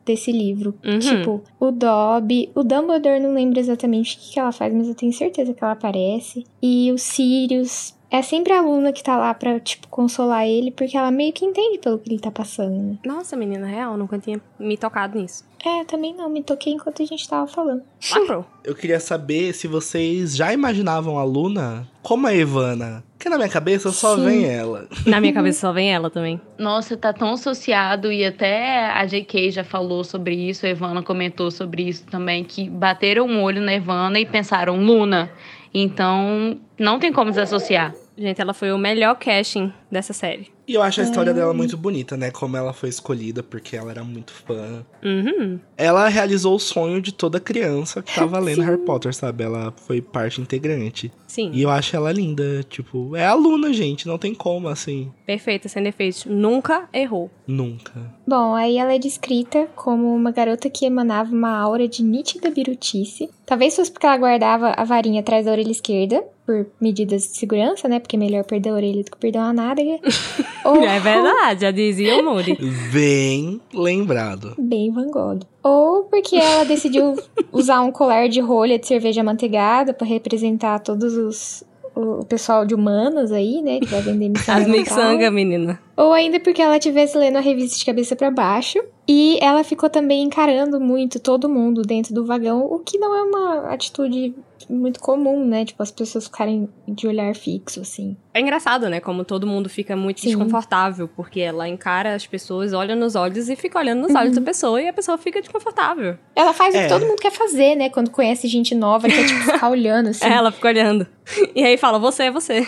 desse livro. Uhum. Tipo, o Dobby, o Dumbledore não lembro exatamente o que, que ela faz, mas eu tenho certeza que ela aparece. E o Sirius. É sempre a Luna que tá lá pra, tipo, consolar ele, porque ela meio que entende pelo que ele tá passando, né? Nossa, menina, real, nunca tinha me tocado nisso. É, também não, me toquei enquanto a gente tava falando. Lacrou. Eu queria saber se vocês já imaginavam a Luna como a Ivana. Porque na minha cabeça só Sim. vem ela. Na minha cabeça só vem ela também. Nossa, tá tão associado e até a JK já falou sobre isso, a Ivana comentou sobre isso também, que bateram um olho na Ivana e pensaram Luna. Então, não tem como desassociar. Gente, ela foi o melhor casting dessa série. E eu acho a história dela muito bonita, né? Como ela foi escolhida, porque ela era muito fã. Uhum. Ela realizou o sonho de toda criança que tava lendo Sim. Harry Potter, sabe? Ela foi parte integrante. Sim. E eu acho ela linda. Tipo, é aluna, gente. Não tem como, assim. Perfeita, sem defeitos. Nunca errou. Nunca. Bom, aí ela é descrita como uma garota que emanava uma aura de nítida birutice. Talvez fosse porque ela guardava a varinha atrás da orelha esquerda, por medidas de segurança, né? Porque é melhor perder a orelha do que perder uma nádega. Ou- É verdade, já dizia o Moody. Bem lembrado. Bem Van Gogh. Ou porque ela decidiu usar um colar de rolha de cerveja amanteigada pra representar todos os... O pessoal de humanas aí, né? Que vai vender miçanga As no mixanga, menina. Ou ainda porque ela estivesse lendo a revista de cabeça pra baixo. E ela ficou também encarando muito todo mundo dentro do vagão, o que não é uma atitude muito comum, né? Tipo, as pessoas ficarem de olhar fixo, assim. É engraçado, né? Como todo mundo fica muito Sim. desconfortável, porque ela encara as pessoas, olha nos olhos e fica olhando nos olhos da pessoa e a pessoa fica desconfortável. Ela faz o É. que todo mundo quer fazer, né? Quando conhece gente nova, quer, tipo, ficar olhando, assim. Ela fica olhando. E aí fala, você é você.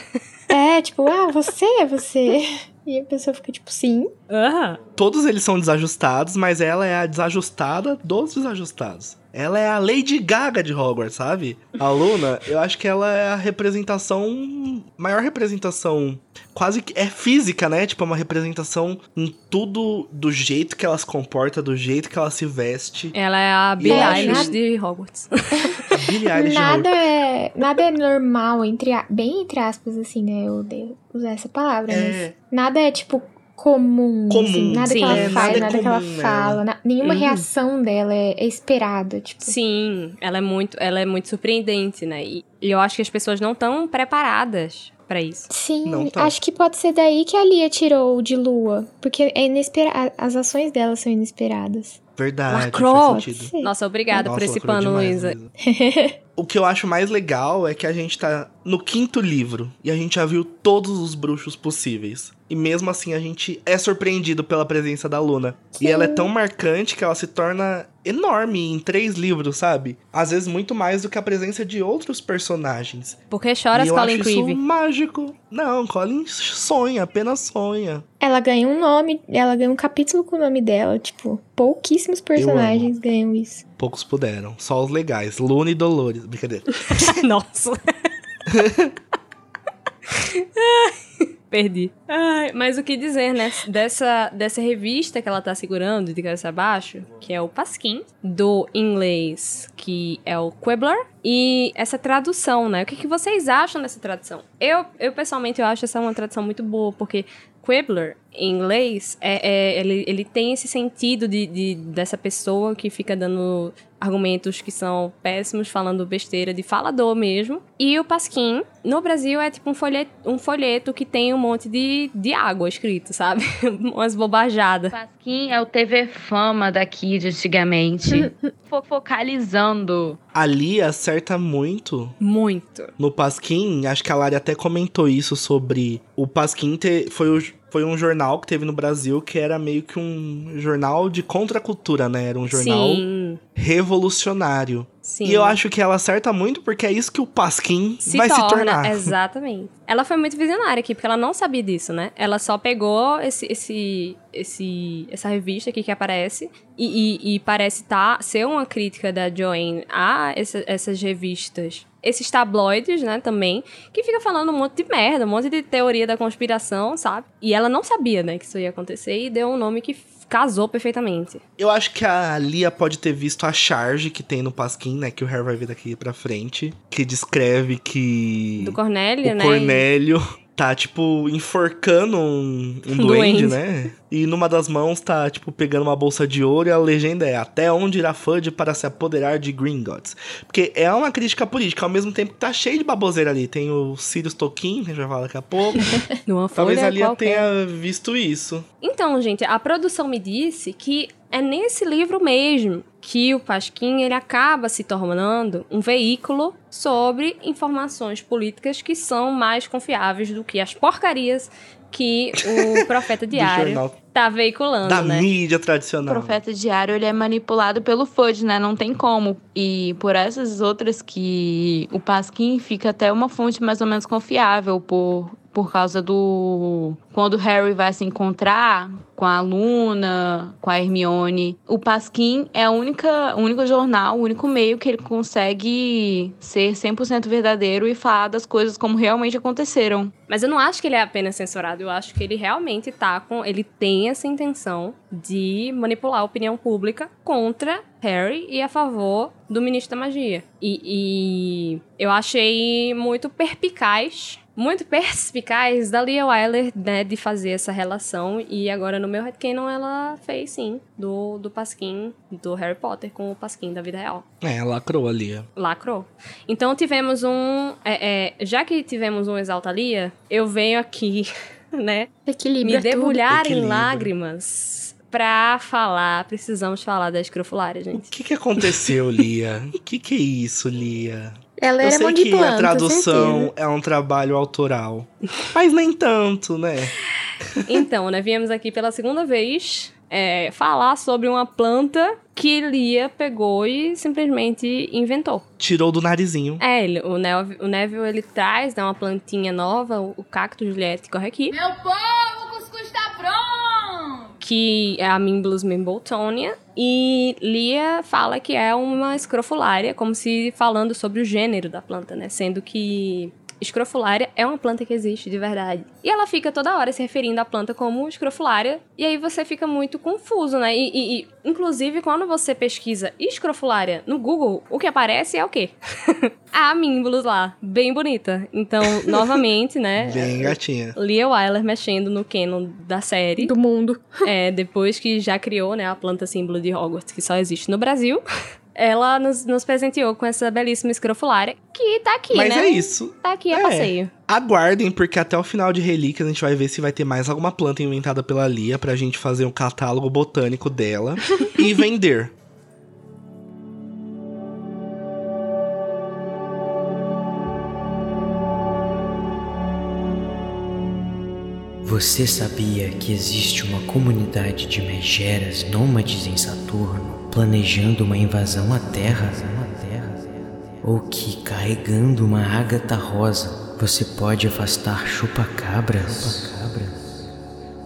É, tipo, ah, você é você. E a pessoa fica, tipo, sim. Aham. Todos eles são desajustados, mas ela é a desajustada dos desajustados. Ela é a Lady Gaga de Hogwarts, sabe? A Luna, eu acho que ela é a representação. Maior representação. Quase que. É física, né? Tipo, é uma representação em tudo do jeito que ela se comporta, do jeito que ela se veste. Ela é a Billie É, Eilish nada- de Hogwarts. A Billie Eilish de Nada Hogwarts. é, nada é normal, entre a- bem entre aspas, assim, né? Eu odeio usar essa palavra, É. mas nada é, tipo, comum. Comum. assim, nada Sim, que ela é, faz, nada é nada que ela comum fala. na- nenhuma Uhum. reação dela é, é esperada, tipo. Sim, ela é muito, ela é muito surpreendente, né? E, e eu acho que as pessoas não estão preparadas pra isso. Sim, Não acho que pode ser daí que a Lia tirou o de lua. Porque é inesperado. As ações dela são inesperadas. Verdade, ser. Nossa, obrigada Nossa, por esse pano. Luísa. o que eu acho mais legal é que a gente tá no quinto livro e a gente já viu todos os bruxos possíveis. E mesmo assim a gente é surpreendido pela presença da Luna. E ela é tão marcante que ela se torna enorme em três livros, sabe? Às vezes muito mais do que a presença de outros personagens. Porque choras, e eu Colin acho isso mágico. Não, Colin sonha, apenas sonha. Ela ganha um nome, ela ganha um capítulo com o nome dela. Tipo, pouquíssimos personagens ganham isso. Poucos puderam, só os legais. Luna e Dolores. Brincadeira. Nossa. Perdi. Ai, mas o que dizer, né? Dessa, dessa revista que ela tá segurando de cabeça abaixo, que é o Pasquim, do inglês, que é o Quibbler, e essa tradução, né? O que, que vocês acham dessa tradução? Eu, eu, pessoalmente, eu acho essa uma tradução muito boa, porque Quibbler, em inglês, é, é- ele, ele tem esse sentido de, de- dessa pessoa que fica dando argumentos que são péssimos, falando besteira, de falador mesmo. E o Pasquim, no Brasil, é tipo um folheto, um folheto que tem um monte de, de água escrito, sabe? Umas bobajadas. Pasquim é o TV Fama daqui de antigamente. Fo- Focalizando. Ali acerta muito Muito. No Pasquim, acho que a Lari até comentou isso sobre o Pasquim ter, foi, o- foi um jornal que teve no Brasil que era meio que um jornal de contracultura, né? Era um jornal Sim. revolucionário. Sim. E eu acho que ela acerta muito porque é isso que o Pasquim se vai torna, se tornar. Exatamente. Ela foi muito visionária aqui, porque ela não sabia disso, né? Ela só pegou esse, esse, esse, essa revista aqui que aparece e, e, e parece tá, ser uma crítica da Joanne a essa, essas revistas. Esses tabloides, né, também, que fica falando um monte de merda, um monte de teoria da conspiração, sabe? E ela não sabia, né, que isso ia acontecer e deu um nome que casou perfeitamente. Eu acho que a Lia pode ter visto a charge que tem no Pasquim, né? Que o Harry vai ver daqui pra frente. Que descreve que. Do Cornélio, o né? Cornélio tá, tipo, enforcando um, um duende, Duende. né? E numa das mãos tá, tipo, pegando uma bolsa de ouro e a legenda é Até onde irá Fudge para se apoderar de Gringotts? Porque é uma crítica política, ao mesmo tempo que tá cheio de baboseira ali. Tem o Sirius Tolkien, que a gente vai falar daqui a pouco. Talvez folha a Lia qualquer. tenha visto isso. Então, gente, a produção me disse que é nesse livro mesmo que o Pasquim ele acaba se tornando um veículo sobre informações políticas que são mais confiáveis do que as porcarias que o Profeta Diário tá veiculando, Da né? mídia O tradicional. profeta diário ele é manipulado pelo FUD, né? Não tem como. E por essas outras que o Pasquim fica até uma fonte mais ou menos confiável por, por causa do. Quando Harry vai se encontrar com a Luna, com a Hermione, o Pasquim é a única, o único jornal, o único meio que ele consegue ser 100% verdadeiro e falar das coisas como realmente aconteceram. Mas eu não acho que ele é apenas censurado, eu acho que ele realmente tá com. Ele tem essa intenção de manipular a opinião pública contra Harry e a favor do ministro da magia. E, e eu achei muito perspicaz. Muito perspicaz da Lia Wyler, né, de fazer essa relação. E agora no meu headcanon ela fez sim, do, do Pasquim, do Harry Potter com o Pasquim da vida real É, lacrou a Lia. lacrou. Então tivemos um. é, é, já que tivemos um Exalta Lia, eu venho aqui, né, Equilíbrio me debulhar em Equilíbrio. lágrimas pra falar. Precisamos falar da escrofulária, O gente. que que aconteceu, Lia? O que que é isso, Lia? Ela Eu era sei mão de que planta, a tradução certeza. é um trabalho autoral. Mas nem tanto, né? Então, né, viemos aqui pela segunda vez é, falar sobre uma planta que Lia pegou e simplesmente inventou. Tirou do narizinho. É, ele, o, Neville, o Neville ele traz né, uma plantinha nova, o, o cacto Juliette corre aqui. Meu povo, o cuscuz tá pronto! Que é a Mimbulus Mimboltonia, e Lia fala que é uma escrofulária, como se falando sobre o gênero da planta, né? Sendo que escrofulária é uma planta que existe de verdade. E ela fica toda hora se referindo à planta como escrofulária, e aí você fica muito confuso, né? E, e- e, inclusive, quando você pesquisa escrofulária no Google, o que aparece é o quê? a Mimbulus lá, bem bonita. Então, novamente, né? Bem gatinha. Lia Wyler mexendo no canon da série. Do mundo. É, depois que já criou, né, a planta símbolo de Hogwarts, que só existe no Brasil, ela nos, nos presenteou com essa belíssima escrofulária, que tá aqui, Mas né? é isso. Tá aqui a É. passeio. Aguardem, porque até o final de Relíquias a gente vai ver se vai ter mais alguma planta inventada pela Lia pra gente fazer um catálogo botânico dela e vender. Você sabia que existe uma comunidade de megeras nômades em Saturno planejando uma invasão à Terra? Ou que, carregando uma ágata rosa, você pode afastar chupacabras?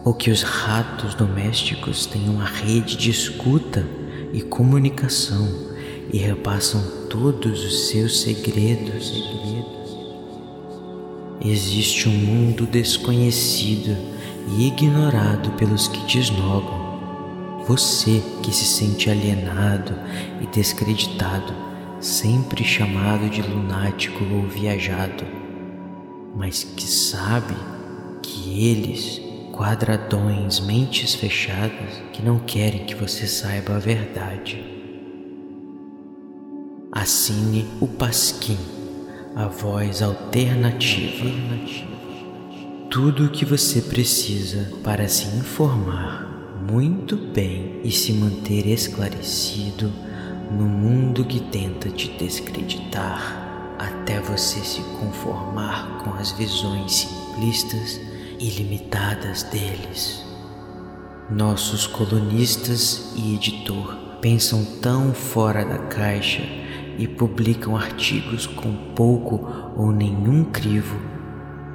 Ou que os ratos domésticos têm uma rede de escuta e comunicação e repassam todos os seus segredos? Existe um mundo desconhecido e ignorado pelos que desnogam. Você que se sente alienado e descreditado, sempre chamado de lunático ou viajado, mas que sabe que eles, quadradões, mentes fechadas, que não querem que você saiba a verdade. Assine o Pasquim a voz alternativa. Tudo o que você precisa para se informar muito bem e se manter esclarecido no mundo que tenta te descreditar até você se conformar com as visões simplistas e limitadas deles. Nossos colunistas e editor pensam tão fora da caixa e publicam artigos com pouco ou nenhum crivo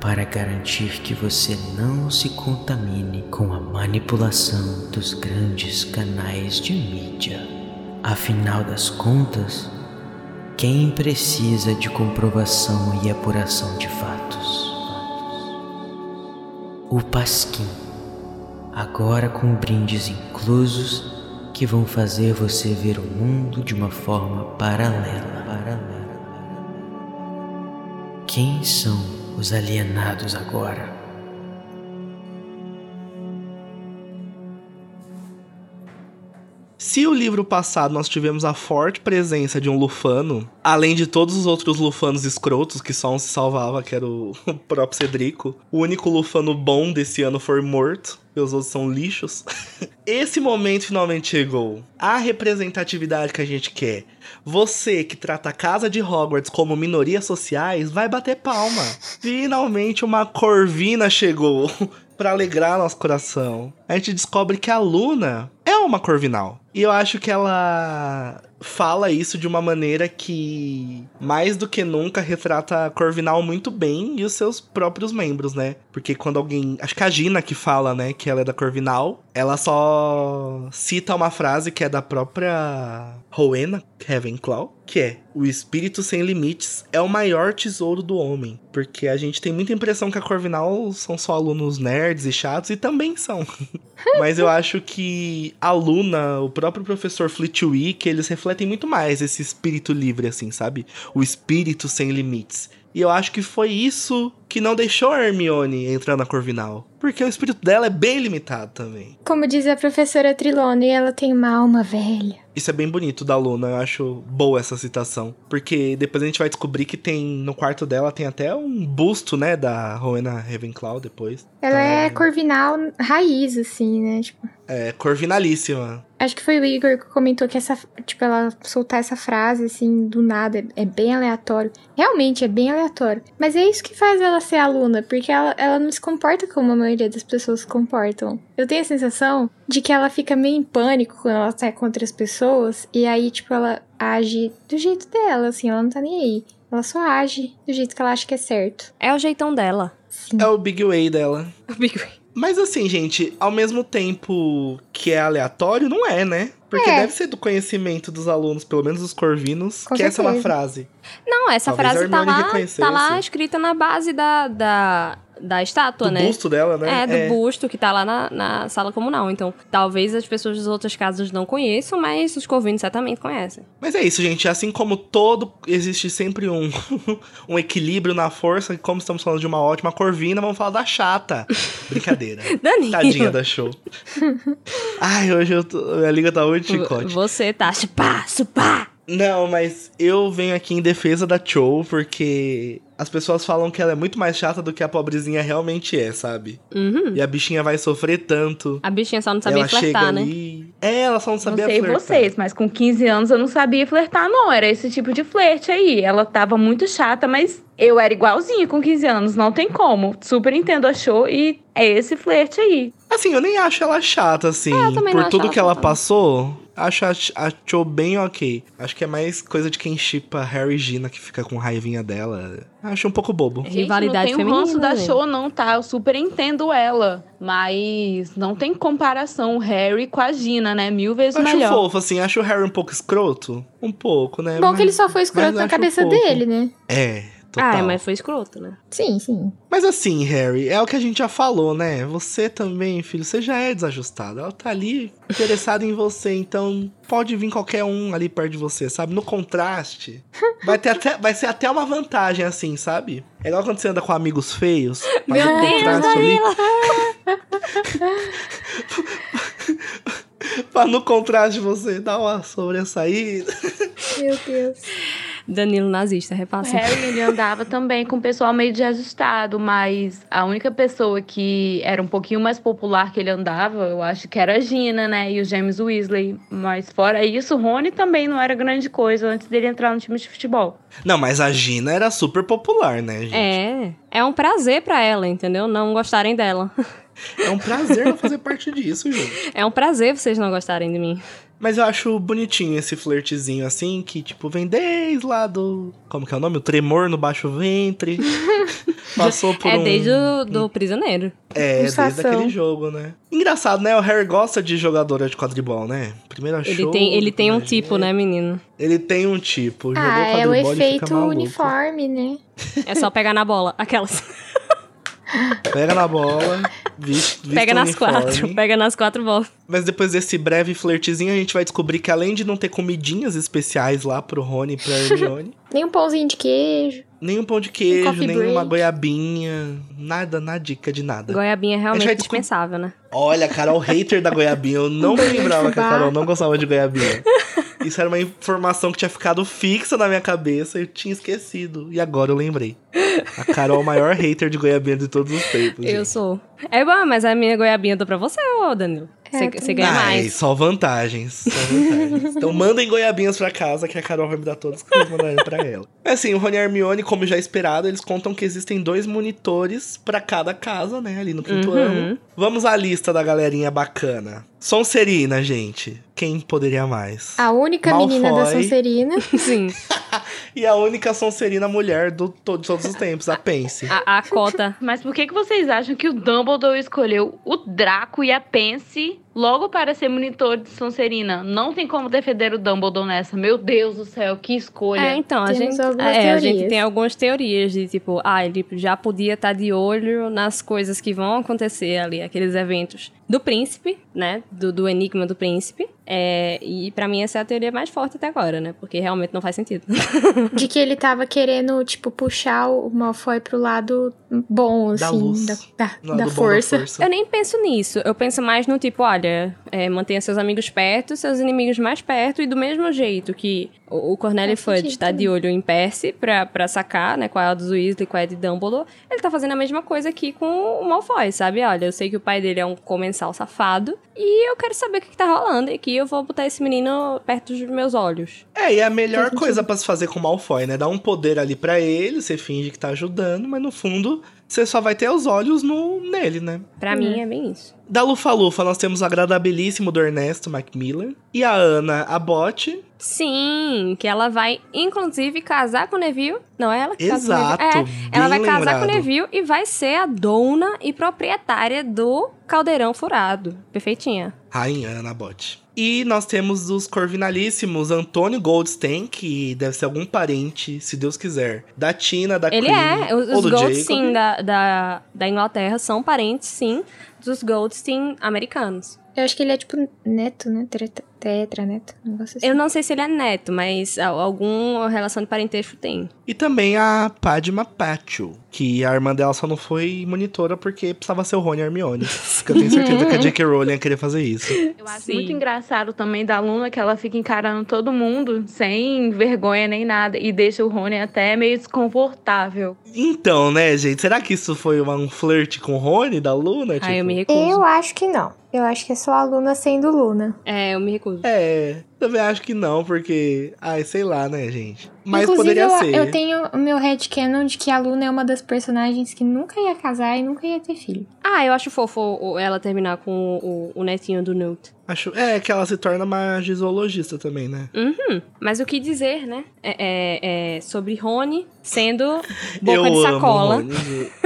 para garantir que você não se contamine com a manipulação dos grandes canais de mídia. Afinal das contas, quem precisa de comprovação e apuração de fatos? O Pasquim, agora com brindes inclusos que vão fazer você ver o mundo de uma forma paralela. Quem são os alienados agora? Se o livro passado nós tivemos a forte presença de um Lufano, além de todos os outros Lufanos escrotos, que só um se salvava, que era o próprio Cedrico, o único Lufano bom desse ano foi morto, e os outros são lixos. Esse momento finalmente chegou. A representatividade que a gente quer. Você que trata a casa de Hogwarts como minorias sociais, vai bater palma. Finalmente uma Corvina chegou para alegrar nosso coração. A gente descobre que a Luna é uma Corvinal. E eu acho que ela fala isso de uma maneira que, mais do que nunca, retrata a Corvinal muito bem e os seus próprios membros, né? Porque quando alguém. Acho que a Gina que fala, né, que ela é da Corvinal, ela só cita uma frase que é da própria Rowena Ravenclaw, que é: O espírito sem limites é o maior tesouro do homem. Porque a gente tem muita impressão que a Corvinal são só alunos nerds e chatos, e também são. Mas eu acho que a Luna, o próprio professor Flitwick, eles refletem muito mais esse espírito livre, assim, sabe? O espírito sem limites. E eu acho que foi isso que não deixou a Hermione entrar na Corvinal. Porque o espírito dela é bem limitado também. Como diz a professora Trilone, ela tem uma alma velha. Isso é bem bonito da Luna, eu acho boa essa citação. Porque depois a gente vai descobrir que tem, no quarto dela, tem até um busto, né, da Rowena Ravenclaw depois. Ela é Então, corvinal raiz, assim, né? Tipo, É, corvinalíssima. acho que foi o Igor que comentou que essa, tipo, ela soltar essa frase, assim, do nada, é, é bem aleatório. Realmente, é bem aleatório. Mas é isso que faz ela ser aluna, porque ela, ela não se comporta como a maioria das pessoas se comportam. Eu tenho a sensação de que ela fica meio em pânico quando ela sai contra as pessoas, e aí, tipo, ela age do jeito dela, assim, ela não tá nem aí. Ela só age do jeito que ela acha que é certo. É o jeitão dela. Sim. É o Big Way dela. O Big Way. Mas assim, gente, ao mesmo tempo que é aleatório, não é, né? Porque É. deve ser do conhecimento dos alunos, pelo menos os corvinos, Com que essa é uma certeza. frase. Não, essa Talvez frase tá lá, tá lá escrita na base da, da, da estátua, Do né? busto dela, né? É, do busto que tá lá na, na sala comunal. Então, talvez as pessoas das outras casas não conheçam, mas os corvinos certamente conhecem. Mas é isso, gente. Assim como todo, existe sempre um, um equilíbrio na força. E como estamos falando de uma ótima corvina, vamos falar da chata. Brincadeira. Danilo. Tadinha da show. Ai, hoje eu tô, minha liga tá muito chicote. Você tá chupá, chupá. Não, mas eu venho aqui em defesa da Cho, porque as pessoas falam que ela é muito mais chata do que a pobrezinha realmente é, sabe? Uhum. E a bichinha vai sofrer tanto. A bichinha só não sabia ela flertar, chega né? ali. É, ela só não Não sabia sei flertar. vocês, mas com 15 anos eu não sabia flertar, não. Era esse tipo de flerte aí. Ela tava muito chata, mas eu era igualzinha com 15 anos. Não tem como. Super entendo achou e é esse flerte aí. Assim, eu nem acho ela chata, assim. É, eu também Por não acho tudo ela que ela não. passou, acho a, a Cho bem ok. Acho que é mais coisa de quem chipa Harry e Gina, que fica com raivinha dela. Acho um pouco bobo. Rivalidade Gente, não tem um feminina, da gente. show, não, tá? Eu super entendo ela. Mas não tem comparação o Harry com a Gina, né? Mil vezes Acho melhor. fofo, assim. Acho o Harry um pouco escroto. Um pouco, né? Bom Mas- que ele só foi escroto na acho cabeça fofo. dele, né? É, total. Ah, mas foi escroto, né? Sim, sim. Mas assim, Harry, é o que a gente já falou, né? Você também, filho, você já é desajustado. Ela tá ali interessada em você, então pode vir qualquer um ali perto de você, sabe? No contraste, vai, ter até, vai ser até uma vantagem, assim, sabe? É igual quando você anda com amigos feios. mas Meu no Deus, contraste ali. pra no contraste você dar uma sobressaída. Meu Deus. Danilo nazista, O repassa. Harry, ele andava também com o pessoal meio desajustado, mas a única pessoa que era um pouquinho mais popular que ele andava, eu acho que era a Gina, né? E o James Weasley. Mas fora isso, o Rony também não era grande coisa antes dele entrar no time de futebol. Não, mas a Gina era super popular, né, gente? É, é um prazer pra ela, entendeu? Não gostarem dela. É um prazer não fazer parte disso, gente. É um prazer vocês não gostarem de mim. Mas eu acho bonitinho esse flertezinho assim, que tipo, vem desde lá do. Como que é o nome? O tremor no baixo ventre. Passou por é um. desde o do prisioneiro. É, desde aquele jogo, né? Engraçado, né? O Harry gosta de jogadora de quadribol, né? Primeiro Ele show, tem, ele tem um tipo, né, menino? Ele tem um tipo. Jogou Ah, é o ele efeito uniforme, né? É só pegar na bola. Aquelas. Pega na bola, viste, pega nas uniforme. quatro. Pega nas quatro bolas. Mas depois desse breve flertezinho, a gente vai descobrir que além de não ter comidinhas especiais lá pro Rony e pra Hermione, Nem um pãozinho de queijo. nem um pão de queijo, coffee nem uma break. goiabinha, nada, nada dica de nada. Goiabinha é realmente desco- dispensável, né? Olha, Carol, hater da goiabinha. Eu não me lembrava que a. Carol não gostava de goiabinha. Isso era uma informação que tinha ficado fixa na minha cabeça eu tinha esquecido. E agora eu lembrei. A Carol é o maior hater de goiabinha de todos os tempos. Eu gente. sou. É bom, mas a minha goiabinha eu dou pra você, ô Danilo. É, Você você ganha Ai, mais. só vantagens. Só vantagens. então mandem goiabinhas pra casa que a Carol vai me dar todas que eu mandarem pra ela. É assim, o Rony e a Hermione, como já esperado, eles contam que existem dois monitores pra cada casa, né? Ali no quinto Uhum. ano. Vamos à lista da galerinha bacana. Sonserina, gente. Quem poderia mais? A única menina da Malfoy. Sonserina. Sim. E a única Sonserina mulher do, to- de todos os tempos, a Pence. A, a cota. Mas por que, que vocês acham que o Dumbledore escolheu o Draco e a Pence logo para ser monitor de Sonserina? Não tem como defender o Dumbledore nessa. Meu Deus do céu, que escolha. É, então, a Temos gente, é, a gente tem algumas teorias de tipo, ah, ele já podia estar de olho nas coisas que vão acontecer ali, aqueles eventos do príncipe, né? Do, do enigma do príncipe. É, e pra mim essa é a teoria mais forte até agora, né? Porque realmente não faz sentido. De que ele tava querendo, tipo, puxar o Malfoy pro lado bom, assim. Da luz. Da, da, força. Eu nem penso nisso. Eu penso mais no tipo, olha, é, mantenha seus amigos perto, seus inimigos mais perto, e do mesmo jeito que o, o Cornelius Faz Fudge sentido tá de olho em Percy pra, pra sacar, né, qual é a dos Weasley, qual é de Dumbledore, ele tá fazendo a mesma coisa aqui com o Malfoy, sabe? Olha, eu sei que o pai dele é um comensal safado, e eu quero saber o que, que tá rolando, e eu vou botar esse menino perto dos meus olhos. É, e é a melhor coisa pra se fazer com o Malfoy, né? Dar um poder ali pra ele, você finge que tá ajudando, mas no fundo você só vai ter os olhos no, nele, né? Pra Hum. mim é bem isso. Da Lufa-Lufa, nós temos o agradabilíssimo do Ernesto Macmillan. E a Ana Abbott. Sim, que ela vai, inclusive, casar com o Neville. Não é ela que casa Exato, com o Neville? É, ela vai bem casar com o lembrado. Neville e vai ser a dona e proprietária do caldeirão furado. Perfeitinha. Rainha Ana Abbott. E nós temos os corvinalíssimos Antônio Goldstein, que deve ser algum parente, se Deus quiser, da Tina, da Ele Queen, é. Os, ou os do Goldstein da, da, da Inglaterra são parentes, sim, dos Goldstein americanos. Eu acho que ele é, tipo, neto, né? Tetra neto. Um assim. Eu não sei se ele é neto, mas alguma relação de parentesco tem. E também a Padma Patil, que a irmã dela só não foi monitora porque precisava ser o Rony e a Hermione. Porque eu tenho certeza que a J.K. Rowling ia querer fazer isso. Eu acho Sim. muito engraçado também da Luna que ela fica encarando todo mundo sem vergonha nem nada e deixa o Rony até meio desconfortável. Então, né, gente? Será que isso foi uma- um flerte com o Rony da Luna? Aí eu me Tipo, recuso. Eu acho que não. Eu acho que é só a Luna sendo Luna. É, eu me recuso. É, também acho que não, porque. Ai, sei lá, né, gente? Mas Inclusive, poderia eu, ser. eu tenho o meu headcanon de que a Luna é uma das personagens que nunca ia casar e nunca ia ter filho. Ah, eu acho fofo ela terminar com o, o netinho do Newt. Acho, é que ela se torna uma gisologista também, né? Uhum. Mas o que dizer, né? É, é- é sobre Rony sendo boca eu de amo sacola. Rony.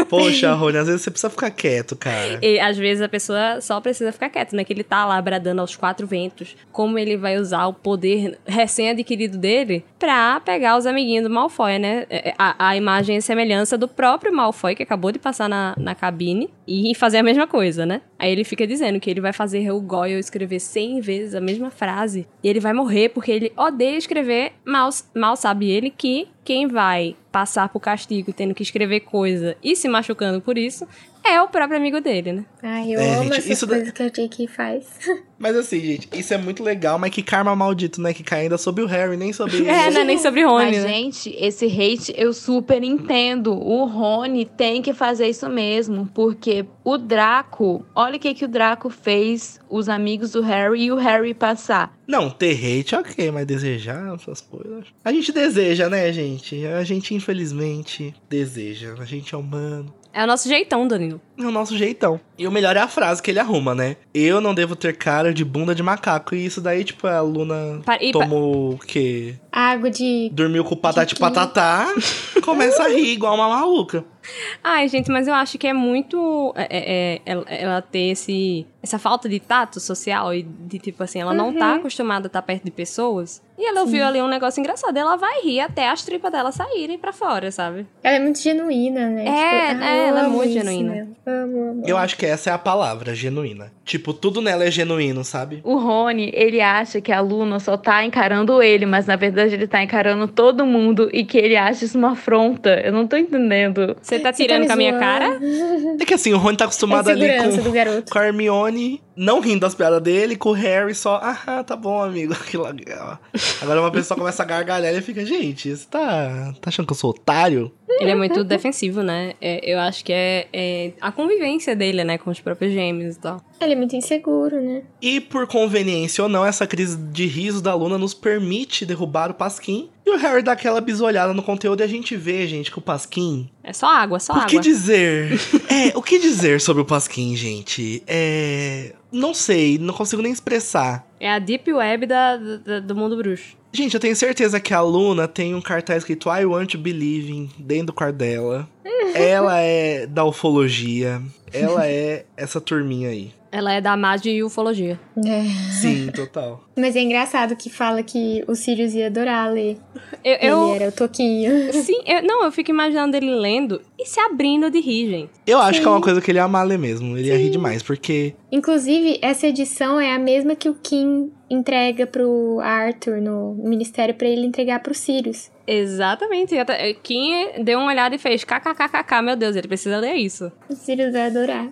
Poxa, Rony, às vezes você precisa ficar quieto, cara. E às vezes a pessoa só precisa ficar quieta, né? Que ele tá lá bradando aos quatro ventos. Como ele vai usar o poder recém-adquirido dele pra pegar os amiguinhos do Malfoy, né? É, A, a imagem e semelhança do próprio Malfoy, que acabou de passar na, na cabine, e fazer a mesma coisa, né? Aí ele fica dizendo que ele vai fazer o Goyle escrever 100 vezes a mesma frase. E ele vai morrer porque ele odeia escrever. Mal, mal sabe ele que quem vai passar por castigo tendo que escrever coisa e se machucando por isso é o próprio amigo dele, né? Ai, eu É, amo gente, essas isso da- coisas que a J.K. faz. Mas assim, gente, isso é muito legal, mas que karma maldito, né? Que cai ainda sobre o Harry, nem sobre. É, não é nem sobre Rony, Mas, né? gente, esse hate eu super entendo. O Rony tem que fazer isso mesmo, porque o Draco, olha o que, que o Draco fez os amigos do Harry e o Harry passar. Não, ter hate, ok, mas desejar essas coisas. A gente deseja, né, gente? A gente, infelizmente, deseja. A gente é humano. É o nosso jeitão, Danilo. É o nosso jeitão. E o melhor é a frase que ele arruma, né? Eu não devo ter cara de bunda de macaco. E isso daí, tipo, a Luna Pa- tomou o quê? Água de. Dormiu com o patati patatá, começa a rir igual uma maluca. Ai, gente, mas eu acho que é muito. é, é, é, ela, ter esse, essa falta de tato social e de tipo assim, ela não tá acostumada a estar perto de pessoas. E ela ouviu ali um negócio engraçado. Ela vai rir até as tripas dela saírem pra fora, sabe? Ela é muito genuína, né? É, ah, é, ela é muito isso genuína. nela. Amo, amo. Eu acho que essa é a palavra, genuína. Tipo, tudo nela é genuíno, sabe? O Rony, ele acha que a Luna só tá encarando ele, mas na verdade ele tá encarando todo mundo e que ele acha isso uma afronta. Eu não tô entendendo. Você tá tirando me com a minha cara? É que assim, o Rony tá É acostumado a ali segurança com, do garoto. com a Hermione, não rindo das piadas dele, com o Harry só, ah, tá bom, amigo. Agora uma pessoa começa a gargalhar e fica, gente, você tá, tá achando que eu sou otário? Ele é muito defensivo, né? É, eu acho que é, é a convivência dele, né, com os próprios gêmeos e tal. Ele é muito inseguro, né? E por conveniência ou não, essa crise de riso da Luna nos permite derrubar o Pasquim. E o Harry dá aquela bisolhada no conteúdo e a gente vê, gente, que o Pasquim É só água, só O que água. dizer? é, o que dizer sobre o Pasquim, gente? É. Não sei, não consigo nem expressar. É a deep web da, da- do mundo bruxo. Gente, eu tenho certeza que a Luna tem um cartaz escrito I want to believe in dentro do quarto dela. Ela é da ufologia. Ela é essa turminha aí. Ela é da magia e ufologia. É. Sim, total. Mas é engraçado que fala que o Sirius ia adorar ler. Eu, eu- Ele era o Toquinho. sim, eu- não, eu fico imaginando ele lendo e se abrindo de rir, gente. Eu acho que é uma coisa que ele ia amar ler mesmo. Ele ia rir demais, porque. Inclusive, essa edição é a mesma que o Kim entrega pro Arthur no ministério pra ele entregar pro Sirius. Exatamente. E até- Kim deu uma olhada e fez kkkk, meu Deus, ele precisa ler isso. O Sirius vai adorar.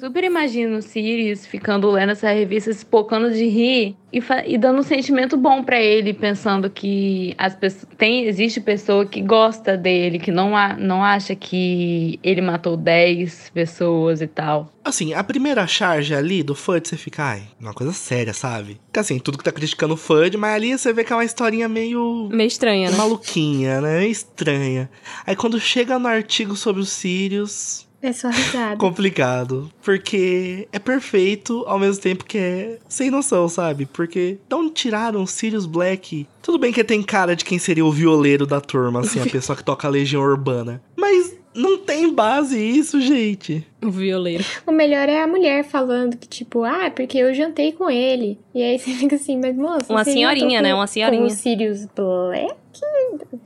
Super imagino o Sirius ficando lendo essa revista, se pocando de rir e, e dando um sentimento bom pra ele, pensando que as pessoas, tem existe pessoa que gosta dele, que não, a, não acha que ele matou 10 pessoas e tal. Assim, a primeira charge ali do FUD, você fica, ai, uma coisa séria, sabe? Porque assim, tudo que tá criticando o FUD, mas ali você vê que é uma historinha meio. Meio estranha, né? maluquinha, né? Meio estranha. Aí quando chega no artigo sobre os Sirius, É só risada. complicado. Porque é perfeito ao mesmo tempo que é sem noção, sabe? Porque de onde tiraram o Sirius Black? Tudo bem que tem cara de quem seria o violeiro da turma, assim, a pessoa que toca a Legião Urbana. Mas não tem base isso, gente. O violeiro. O melhor é a mulher falando que, tipo, ah, porque eu jantei com ele. E aí você fica assim, mas moça. Uma você senhorinha, né? com- Uma senhorinha. Com o Sirius Black?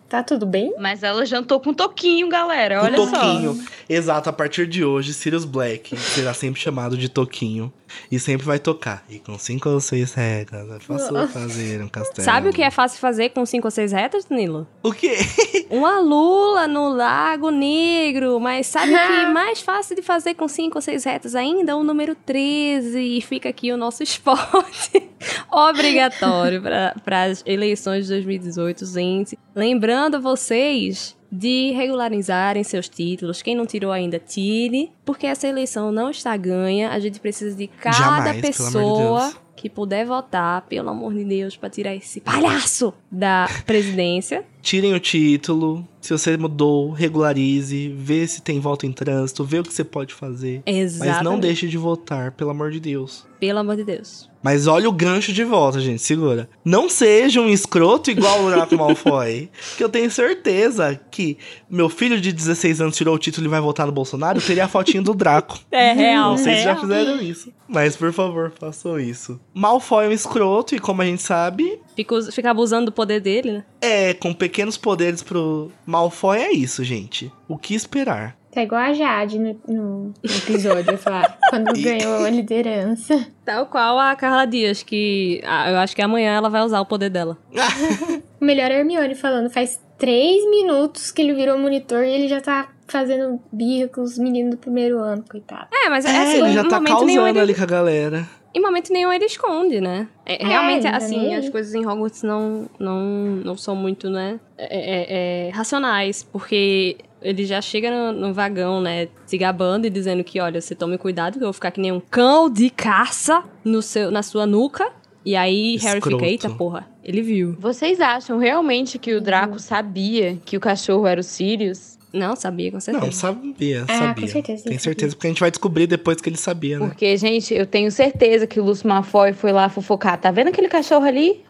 Tá tudo bem? Mas ela jantou com Toquinho, galera. Com Olha Toquinho. Exato, a partir de hoje, Sirius Black será sempre chamado de Toquinho. E sempre vai tocar. E com cinco ou seis regras, é fácil fazer um castelo. Sabe o que é fácil fazer com cinco ou seis retas, Danilo? O quê? Uma lula no Lago Negro. Mas sabe o que é mais fácil de fazer com cinco ou seis retas ainda? O número 13. E fica aqui o nosso esporte obrigatório para as eleições de 2018, gente. Lembrando vocês de regularizarem seus títulos. Quem não tirou ainda, tire. Porque essa eleição não está ganha. A gente precisa de cada Jamais, de pessoa Deus. que puder votar, pelo amor de Deus, para tirar esse palhaço da presidência. Tirem o título. Se você mudou, regularize. Vê se tem voto em trânsito. Vê o que você pode fazer. Exatamente. Mas não deixe de votar, pelo amor de Deus. Pelo amor de Deus. Mas olha o gancho de volta, gente. Segura. Não seja um escroto igual o Draco Malfoy. que eu tenho certeza que meu filho de 16 anos tirou o título e vai votar no Bolsonaro. Teria a fotinho do Draco. É real. Não sei se já real. fizeram isso. Mas, por favor, façam isso. Malfoy é um escroto e, como a gente sabe, Fica, fica abusando do poder dele, né? é com pequenos poderes pro Malfoy é isso, gente. O que esperar? Tá igual a Jade no, no episódio, quando E- ganhou a liderança. Tal qual a Carla Dias, que ah, eu acho que amanhã ela vai usar o poder dela. O melhor é a Hermione falando, faz três minutos que ele virou monitor e ele já tá fazendo birra com os meninos do primeiro ano, coitado. É, mas é, É, assim, ele já tá causando ele, ali com a galera. em momento nenhum ele esconde, né? É, realmente, ele tá assim, as coisas em Hogwarts não, não, não são muito, né, é- é- é, racionais, porque ele já chega no, no vagão, né, se gabando e dizendo que, olha, você tome cuidado que eu vou ficar que nem um cão de caça no seu, na sua nuca. E aí Harry Escroto. fica, eita porra, ele viu. Vocês acham realmente que o Draco sabia que o cachorro era o Sirius? Não, sabia, com certeza. Não, sabia, Ah, sabia. com certeza, Tem ele certeza, porque a gente vai descobrir depois que ele sabia, né? Porque, gente, eu tenho certeza que o Lúcio Malfoy foi lá fofocar. Tá vendo aquele cachorro ali?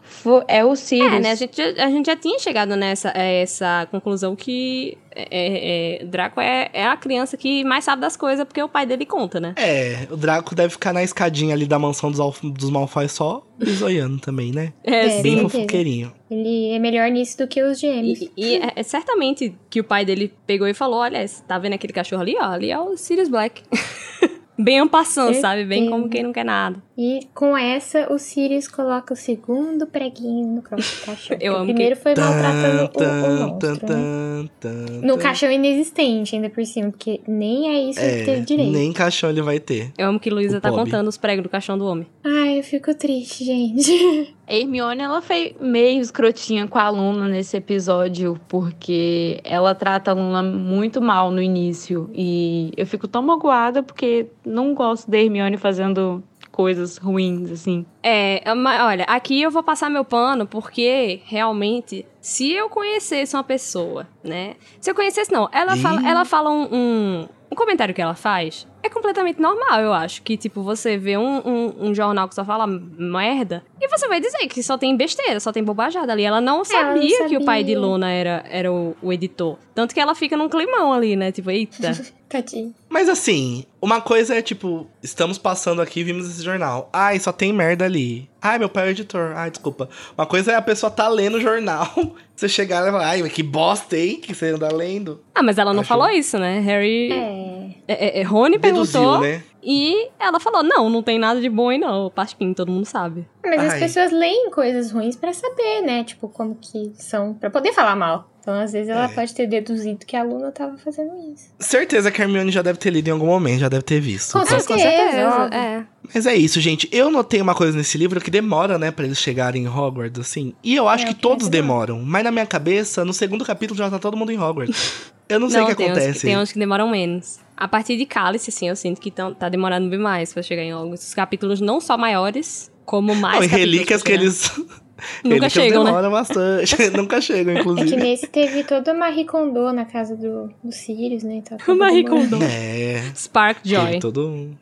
É o Sirius. É, né? A gente, já- a gente já tinha chegado nessa é, essa conclusão que é, é, Draco é, é a criança que mais sabe das coisas porque o pai dele conta, né? É, o Draco deve ficar na escadinha ali da mansão dos, Alf- dos Malfoy só bisoiando também, né? É, É. Bem fofoqueirinho. Ele é melhor nisso do que os gêmeos. E, e é, é certamente que o pai dele pegou e falou: Olha, tá vendo aquele cachorro ali? Ó, ali é o Sirius Black. Bem ampassando, sabe? Bem como quem não quer nada. E com essa, o Sirius coloca o segundo preguinho no cross do caixão. Eu o amo primeiro foi maltratando o, o Tan, monstro, tan, né? tan, tan, No caixão inexistente, ainda por cima, porque nem é isso que É, teve direito. nem caixão ele vai ter. Eu amo que Luísa O tá Bob. contando os pregos do caixão do homem. Ai, eu fico triste, gente. A Hermione, ela foi meio escrotinha com a aluna nesse episódio, porque ela trata a aluna muito mal no início. E eu fico tão magoada porque não gosto da Hermione fazendo coisas ruins, assim. É, mas, olha, aqui eu vou passar meu pano porque realmente, se eu conhecesse uma pessoa, né? Se eu conhecesse, não, ela Ih. fala, ela fala um, um, um comentário que ela faz. É completamente normal, eu acho. Que, tipo, você vê um, um, um jornal que só fala merda e você vai dizer que só tem besteira, só tem bobajada ali. Ela não ela não sabia que o pai de sabia. Luna era, era o, o editor. Tanto que ela fica num climão ali, né? Tipo, eita. Tadinho. Mas assim, uma coisa é tipo, estamos passando aqui e vimos esse jornal. Ai, só tem merda ali. Ai, meu pai é o editor. Ai, desculpa. Uma coisa é a pessoa tá lendo o jornal. Você chegar e falar, ai, mas que bosta, hein? Que você anda lendo. ah, mas ela não Acho- falou isso, né? Harry. É. É, é, é, Rony Deduziu, perguntou. né? E ela falou: não, não tem nada de bom aí, não. Paspim, todo mundo sabe. Mas as Ai. pessoas leem coisas ruins pra saber, né? Tipo, como que são. Pra poder falar mal. Então, às vezes, ela É. pode ter deduzido que a aluna tava fazendo isso. Certeza que a Hermione já deve ter lido em algum momento, já deve ter visto. Com Então, certeza. óbvio. É. Mas é isso, gente. Eu notei uma coisa nesse livro que demora, né, pra eles chegarem em Hogwarts, assim. E eu acho É, que que todos demora. demoram. Mas na minha cabeça, no segundo capítulo já tá todo mundo em Hogwarts. Eu não sei o que tem Uns, acontece. que- tem uns que demoram menos. A partir de Cálice, assim, eu sinto que tão, tá demorando bem mais pra chegar em alguns Os capítulos não só maiores, como mais. Não, e relíquias que chegar. eles. Nunca chegam, né? demoram bastante. Nunca chegam, É que inclusive. nesse teve toda uma Ricondo na casa do, do Sirius, né? Então, tava Marie. Kondo. É. Spark Joy. teve todo um.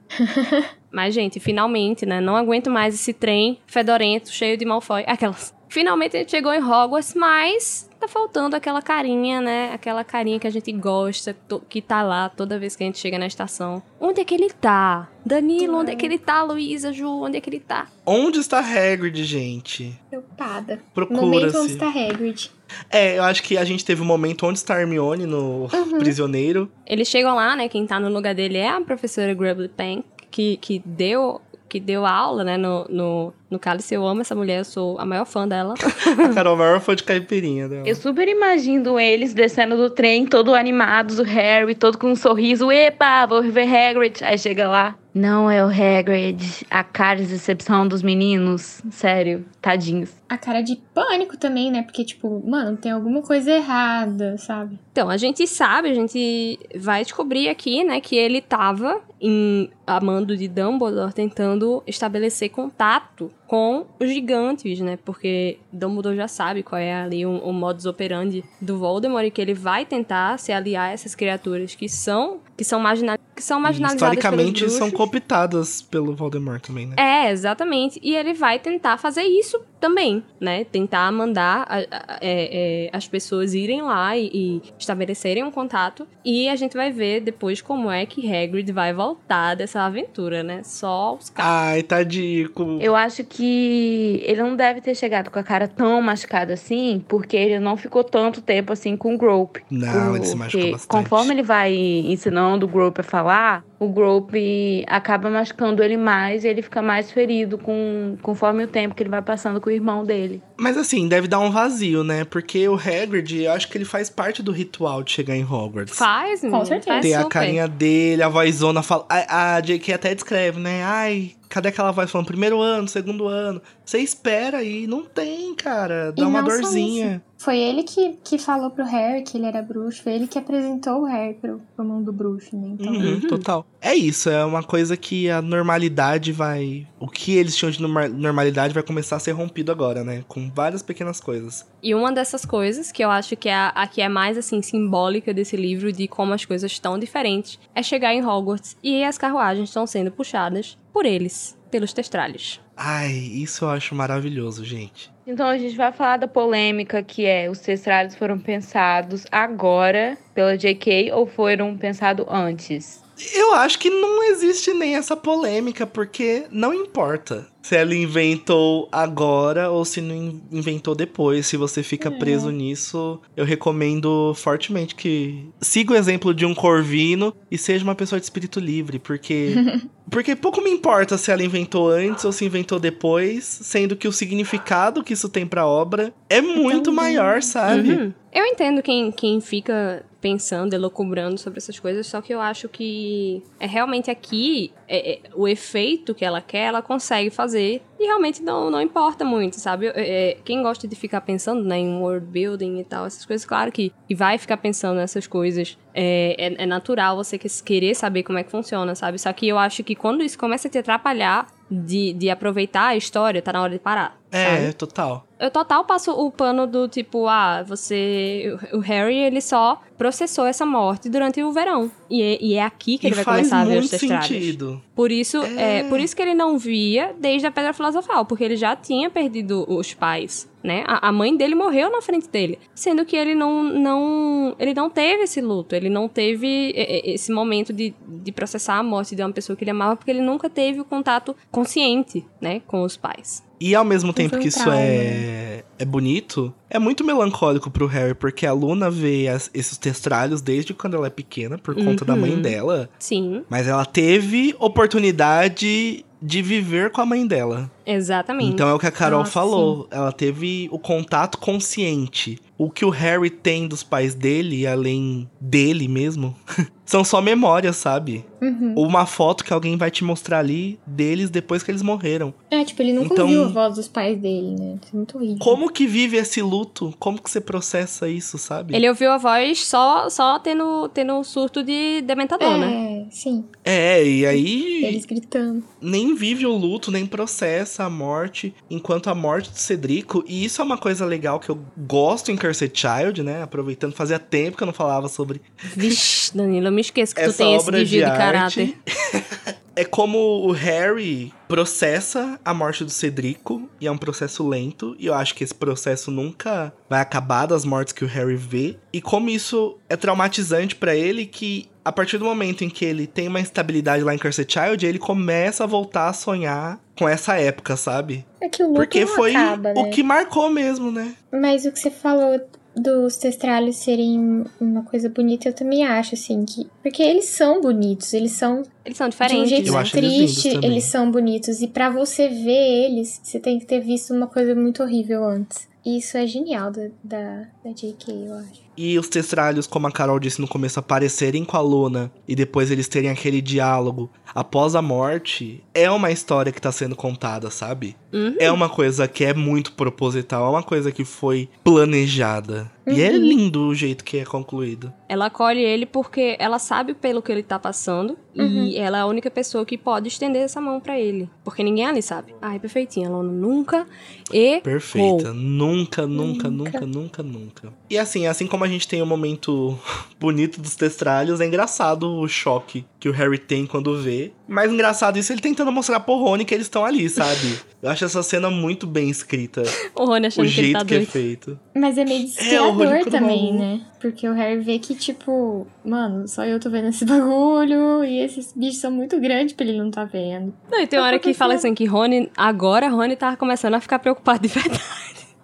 Mas, gente, finalmente, né? Não aguento mais esse trem fedorento, cheio de Malfoy. Aquelas. Finalmente a gente chegou em Hogwarts, mas tá faltando aquela carinha, né? Aquela carinha que a gente gosta, que tá lá toda vez que a gente chega na estação. Onde é que ele tá? Danilo, onde é que ele tá? Luísa, Ju, onde é que ele tá? Onde está Hagrid, gente? Preocupada. No momento onde Procura-se. está Hagrid. É, eu acho que a gente teve um momento onde está Hermione no Uhum. Prisioneiro. Eles chegam lá, né? Quem tá no lugar dele é a professora Grubly Pank, que, que deu que deu aula, né, no, no, no Cálice. Eu amo essa mulher, eu sou a maior fã dela. A Carol maior foi de caipirinha dela. Eu super imagino eles descendo do trem, todo animados, o Harry, todo com um sorriso. Epa, vou ver Hagrid. Aí chega lá. Não é o Hagrid. A cara de decepção dos meninos. Sério, tadinhos. A cara de pânico também, né? Porque, tipo, mano, tem alguma coisa errada, sabe? Então, a gente sabe, a gente vai descobrir aqui, né, que ele tava em a mando de Dumbledore tentando estabelecer contato com os gigantes, né? Porque Dumbledore já sabe qual é ali o, o modus operandi do Voldemort e que ele vai tentar se aliar a essas criaturas que são que são, marginal, que são E, marginalizadas historicamente pelos são cooptadas pelo Voldemort também, né? É, exatamente. E ele vai tentar fazer isso também, né? Tentar mandar a- a- é, é, as pessoas irem lá e, e estabelecerem um contato. E a gente vai ver depois como é que Hagrid vai voltar dessa aventura, né? Só os caras. Ai, tadico. Eu acho que ele não deve ter chegado com a cara tão machucada assim, porque ele não ficou tanto tempo assim com o Grope. Não, ele se machucou bastante. Conforme ele vai ensinando o Grope a falar, o Grope acaba machucando ele mais e ele fica mais ferido com, conforme o tempo que ele vai passando com o irmão dele. Mas assim, deve dar um vazio, né? Porque o Hagrid, eu acho que ele faz parte do ritual de chegar em Hogwarts. Faz, menino, certeza. Tem a carinha dele, a vozona fala. A, a JK até descreve, né? Ai, cadê aquela voz falando primeiro ano, segundo ano? Você espera aí. Não tem, cara. Dá E uma não só dorzinha. Foi ele que, que falou pro Harry que ele era bruxo, foi ele que apresentou o Harry pro, pro mundo bruxo, né? Então, Uhum, total. É isso, é uma coisa que a normalidade vai. O que eles tinham de norma- normalidade vai começar a ser rompido agora, né? Com várias pequenas coisas. E uma dessas coisas, que eu acho que é a, a que é mais, assim, simbólica desse livro, de como as coisas estão diferentes, é chegar em Hogwarts e as carruagens estão sendo puxadas por eles, pelos testralhos. Ai, isso eu acho maravilhoso, gente. Então a gente vai falar da polêmica que é os testralhos foram pensados agora pela JK ou foram pensados antes? Eu acho que não existe nem essa polêmica, porque não importa se ela inventou agora ou se não in- inventou depois. Se você fica preso nisso, eu recomendo fortemente que siga o exemplo de um corvino e seja uma pessoa de espírito livre, porque porque pouco me importa se ela inventou antes ou se inventou depois, sendo que o significado que isso tem pra obra é muito Também. maior, sabe? Uhum. Eu entendo quem, quem fica pensando, elucubrando sobre essas coisas, só que eu acho que é realmente aqui é, é, o efeito que ela quer, ela consegue fazer e realmente não, não importa muito, sabe? É, quem gosta de ficar pensando né, em world building e tal, essas coisas, claro que, que vai ficar pensando nessas coisas. É, é, é natural você que- querer saber como é que funciona, sabe? Só que eu acho que quando isso começa a te atrapalhar de, de aproveitar a história, tá na hora de parar. É, sabe? total. Eu total passo o pano do tipo, ah, você. O Harry, ele só processou essa morte durante o verão. E é, e é aqui que e ele vai começar a ver os sentido. Por isso, É. é. por isso que ele não via desde a Pedra Filosofal, porque ele já tinha perdido os pais, né? A, a mãe dele morreu na frente dele, sendo que ele não, não, ele não teve esse luto, ele não teve é, é, esse momento de, de processar a morte de uma pessoa que ele amava, porque ele nunca teve o contato consciente, né, com os pais. E ao mesmo tempo que isso é, é bonito, é muito melancólico pro Harry, porque a Luna vê as- esses testralhos desde quando ela é pequena, por conta da mãe Uhum. dela. Sim, Mas ela teve oportunidade de viver com a mãe dela. Exatamente. Então é o que a Carol Nossa, falou. Ela teve o contato consciente. O que o Harry tem dos pais dele, além dele mesmo, são só memórias, sabe? Uhum. Uma foto que alguém vai te mostrar ali deles depois que eles morreram. É, tipo, ele nunca Então- ouviu a voz dos pais dele, né? Isso é muito horrível. Como que vive esse luto? Como que você processa isso, sabe? Ele ouviu a voz só, só tendo, tendo um surto de dementador, né? É, sim. É, e aí Eles gritando. nem vive o luto, nem processa a morte, enquanto a morte do Cedrico, e isso é uma coisa legal que eu gosto em Cursed Child, né? Aproveitando, fazia tempo que eu não falava sobre Vixe, Danilo, eu me esqueço que tu essa tem esse desvio de de, caráter. é como o Harry processa a morte do Cedrico, e é um processo lento, e eu acho que esse processo nunca vai acabar das mortes que o Harry vê, e como isso é traumatizante pra ele que a partir do momento em que ele tem uma estabilidade lá em Cursed Child, ele começa a voltar a sonhar com essa época, sabe? É que o luto Porque não foi acaba, né? o que marcou mesmo, né? Mas o que você falou dos testralhos serem uma coisa bonita, eu também acho, assim, que... Porque eles são bonitos, eles são Eles são de um diferentes, jeito né? eles triste, também. eles são bonitos. E pra você ver eles, você tem que ter visto uma coisa muito horrível antes. Isso é genial da, da, da J.K., eu acho. E os testralhos, como a Carol disse no começo, aparecerem com a Luna e depois eles terem aquele diálogo após a morte, é uma história que tá sendo contada, sabe? Uhum. É uma coisa que é muito proposital, é uma coisa que foi planejada. E é Uhum. lindo o jeito que é concluído. Ela acolhe ele porque ela sabe pelo que ele tá passando Uhum. e ela é a única pessoa que pode estender essa mão pra ele. Porque ninguém ali sabe. Ai, perfeitinha, Lona nunca e Perfeita. Nunca, nunca, Nunca. nunca, nunca, nunca. E assim, assim como a gente tem o momento bonito dos testralhos, é engraçado o choque que o Harry tem quando vê. Mais engraçado isso ele tentando mostrar pro Rony que eles estão ali, sabe? Eu acho essa cena muito bem escrita. o Rony o achando que ele jeito tá que é doido. feito. Mas é meio É, desesperador Rony também, né? Porque o Harry vê que, tipo, mano, só eu tô vendo esse bagulho e esses bichos são muito grandes pra ele não tá vendo. Não, e tem uma hora que fala assim que Rony, agora Rony tá começando a ficar preocupado de verdade.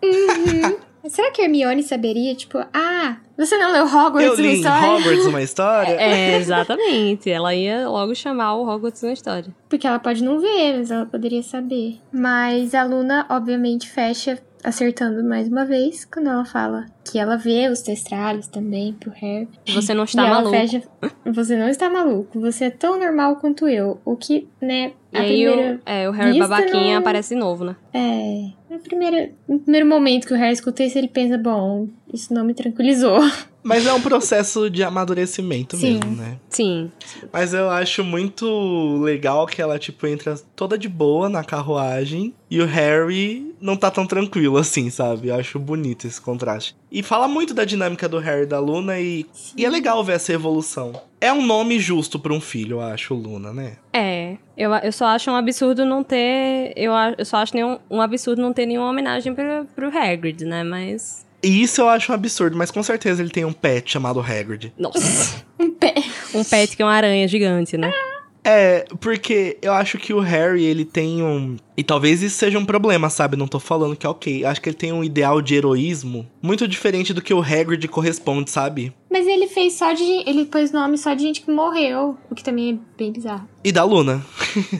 Mas será que a Hermione saberia, tipo, ah, você não leu Hogwarts Eu uma li em história? Hogwarts uma história. É, exatamente. Ela ia logo chamar o Hogwarts na história. Porque ela pode não ver, mas ela poderia saber. Mas a Luna, obviamente, fecha acertando mais uma vez quando ela fala que ela vê os testralhos também pro Harry. Você não está maluco. fecha, você não está maluco, você é tão normal quanto eu. O que, né, E aí o, é, o Harry babaquinha não- aparece de novo, né? É, no primeiro, no primeiro momento que o Harry escuta isso, ele pensa, bom, isso não me tranquilizou. Mas é um processo de amadurecimento Sim. mesmo, né? Sim. Mas eu acho muito legal que ela, tipo, entra toda de boa na carruagem e o Harry não tá tão tranquilo assim, sabe? Eu acho bonito esse contraste. E fala muito da dinâmica do Harry e da Luna e, e é legal ver essa evolução. É um nome justo pra um filho, eu acho, Luna, né? É, eu, eu só acho um absurdo não ter. Eu, eu só acho nenhum, um absurdo não ter nenhuma homenagem pro, pro Hagrid, né? Mas. E isso eu acho um absurdo, mas com certeza ele tem um pet chamado Hagrid. Nossa. Um pé. um pet que é uma aranha gigante, né? É, porque eu acho que o Harry, ele tem um. E talvez isso seja um problema, sabe? Não tô falando que é ok. Acho que ele tem um ideal de heroísmo muito diferente do que o Hagrid corresponde, sabe? Mas ele fez só de. Ele pôs nome só de gente que morreu, o que também é bem bizarro. E da Luna.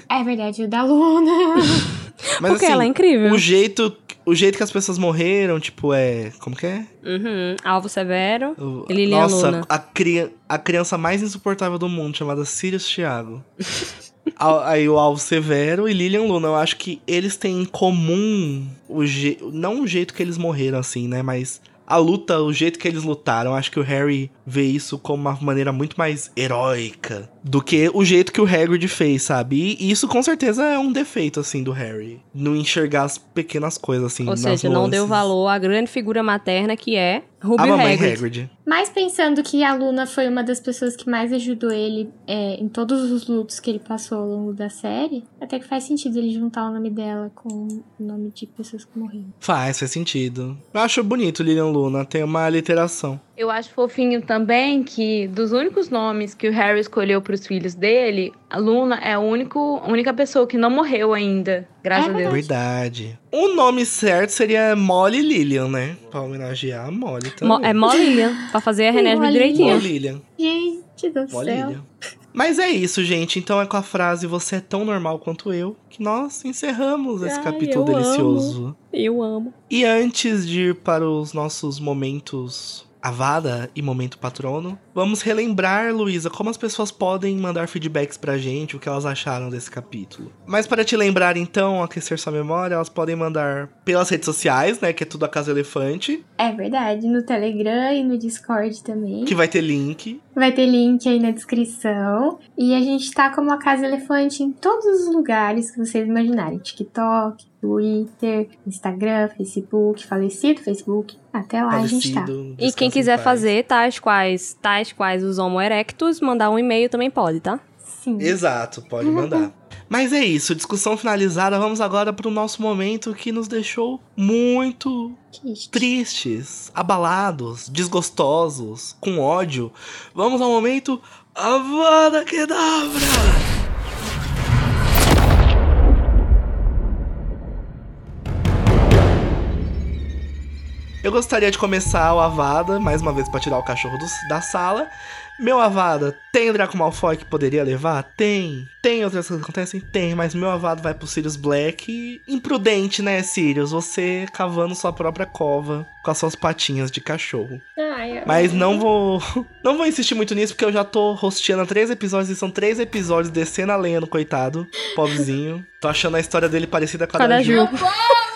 É verdade, o da Luna. Mas Porque assim, ela é incrível. o jeito. O jeito que as pessoas morreram, tipo, é. Como que é? Uhum. Alvo Severo. O- Lilian Nossa, Luna. a, cria... a criança mais insuportável do mundo, chamada Sirius Thiago. Aí o Alvo Severo e Lilian Luna. Eu acho que eles têm em comum o je... não o jeito que eles morreram, assim, né? Mas a luta, o jeito que eles lutaram. Acho que o Harry vê isso como uma maneira muito mais heróica do que o jeito que o Hagrid fez, sabe? E isso com certeza é um defeito, assim, do Harry. Não enxergar as pequenas coisas, assim, Ou seja, não deu nuances. valor à grande figura materna que é Ruby A mamãe Hagrid. Hagrid. Mas pensando que a Luna foi uma das pessoas que mais ajudou ele é, em todos os lutos que ele passou ao longo da série, até que faz sentido ele juntar o nome dela com o nome de pessoas que morreram. Faz, faz sentido. Eu acho bonito Lilian Luna, tem uma literação. Eu acho fofinho também que dos únicos nomes que o Harry escolheu para os filhos dele, a Luna é a único, única pessoa que não morreu ainda, graças É a Deus. Verdade. O nome certo seria Molly Lilian, né? Pra homenagear a Molly também. Mo- é Mó Lilian, pra fazer a Molly direitinho. Molly Lilian. Gente do Molly céu. Lilian. Mas é isso, gente. Então é com a frase Você é tão normal quanto eu que nós encerramos esse Ai, capítulo eu delicioso. Eu amo. E antes de ir para os nossos momentos Avada e momento patrono, vamos relembrar, Luísa, como as pessoas podem mandar feedbacks pra gente, o que elas acharam desse capítulo. Mas para te lembrar, então, aquecer sua memória, elas podem mandar pelas redes sociais, né, que é tudo a Casa Elefante, É verdade, no Telegram e no Discord também. que vai ter link. Vai ter link aí na descrição. E a gente tá como a Casa Elefante em todos os lugares que vocês imaginarem: TikTok, Twitter, Instagram, Facebook, falecido Facebook. Até lá a gente tá. Falecido, E quem quiser fazer tais quais, tais quais os Homo erectus, mandar um e-mail também pode, tá? Sim. Exato, pode mandar. Mas é isso, discussão finalizada. Vamos agora pro nosso momento que nos deixou muito Triste. tristes, abalados, desgostosos, com ódio. Vamos ao momento Avada Kedavra! Eu gostaria de começar o Avada, mais uma vez pra tirar o cachorro do- da sala. Meu Avada, tem o Draco Malfoy que poderia levar? Tem. Tem outras coisas que acontecem? Tem, mas meu Avada vai pro Sirius Black. Imprudente, né, Sirius? Você cavando sua própria cova com as suas patinhas de cachorro. Ai. Mas não vou. Não vou insistir muito nisso, porque eu já tô rosteando há três episódios e são três episódios descendo a lenha no coitado. Pobrezinho. Tô achando a história dele parecida com a Com a da da Ju. Ju. Meu povo,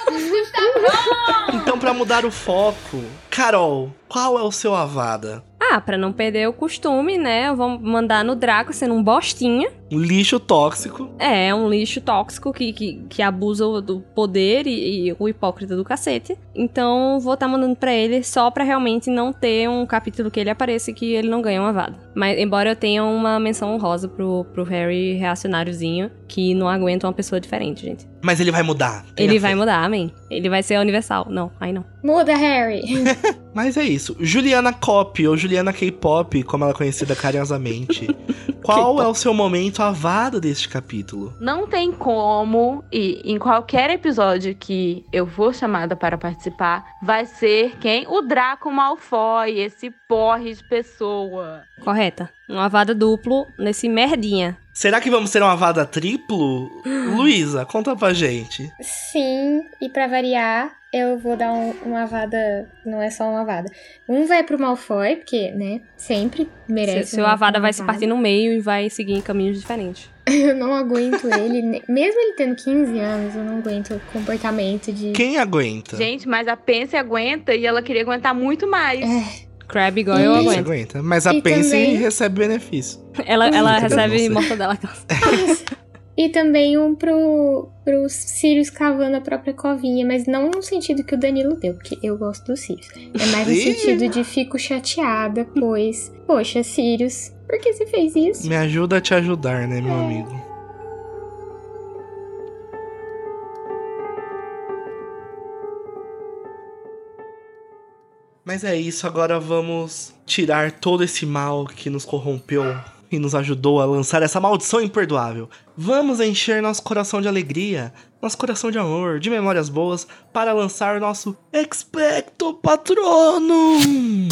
o cuscuz tá pronto! Então, pra mudar o foco, Carol, qual é o seu Avada? Ah, pra não perder o costume, né? Eu vou mandar no Draco sendo um bostinha. Um lixo tóxico. É, um lixo tóxico que, que, que abusa do poder e, e o hipócrita do cacete. Então, vou estar mandando pra ele só pra realmente não ter um capítulo que ele apareça e que ele não ganhe uma vada. Mas, embora eu tenha uma menção honrosa pro, pro Harry reacionáriozinho, que não aguenta uma pessoa diferente, gente. Mas ele vai mudar. ele fé. vai mudar, amém. Ele vai ser universal. Não, aí não. Muda, Harry. Mas é isso. Juliana Cop, ou Juliana K-pop, como ela é conhecida carinhosamente. Qual é o seu momento avado deste capítulo? Não tem como, e em qualquer episódio que eu for chamada para participar, vai ser quem? O Draco Malfoy, esse porre de pessoa. Correta. Um avada duplo nesse merdinha. Será que vamos ter uma Avada triplo? Luísa, conta pra gente. Sim, e pra variar, eu vou dar um- uma avada. Não é só uma avada. Um vai pro Malfoy, porque, né? Sempre merece. Seu uma- avada vai se avada. partir no meio e vai seguir em caminhos diferentes. Eu não aguento ele. Mesmo ele tendo 15 anos, eu não aguento o comportamento de. Quem aguenta? Gente, mas a Pence aguenta e ela queria aguentar muito mais. É, Crab igual eu aguento. aguenta. Mas a E Pense também- recebe benefício. Ela, ela recebe mortadela. E também um pro, pro Sirius cavando a própria covinha, mas não no sentido que o Danilo deu, porque eu gosto do Sirius. É mais no sentido de fico chateada, pois, poxa, Sirius, por que você fez isso? Me ajuda a te ajudar, né, meu amigo? Mas é isso, agora vamos tirar todo esse mal que nos corrompeu e nos ajudou a lançar essa maldição imperdoável. Vamos encher nosso coração de alegria, nosso coração de amor, de memórias boas, para lançar nosso Expecto Patronum!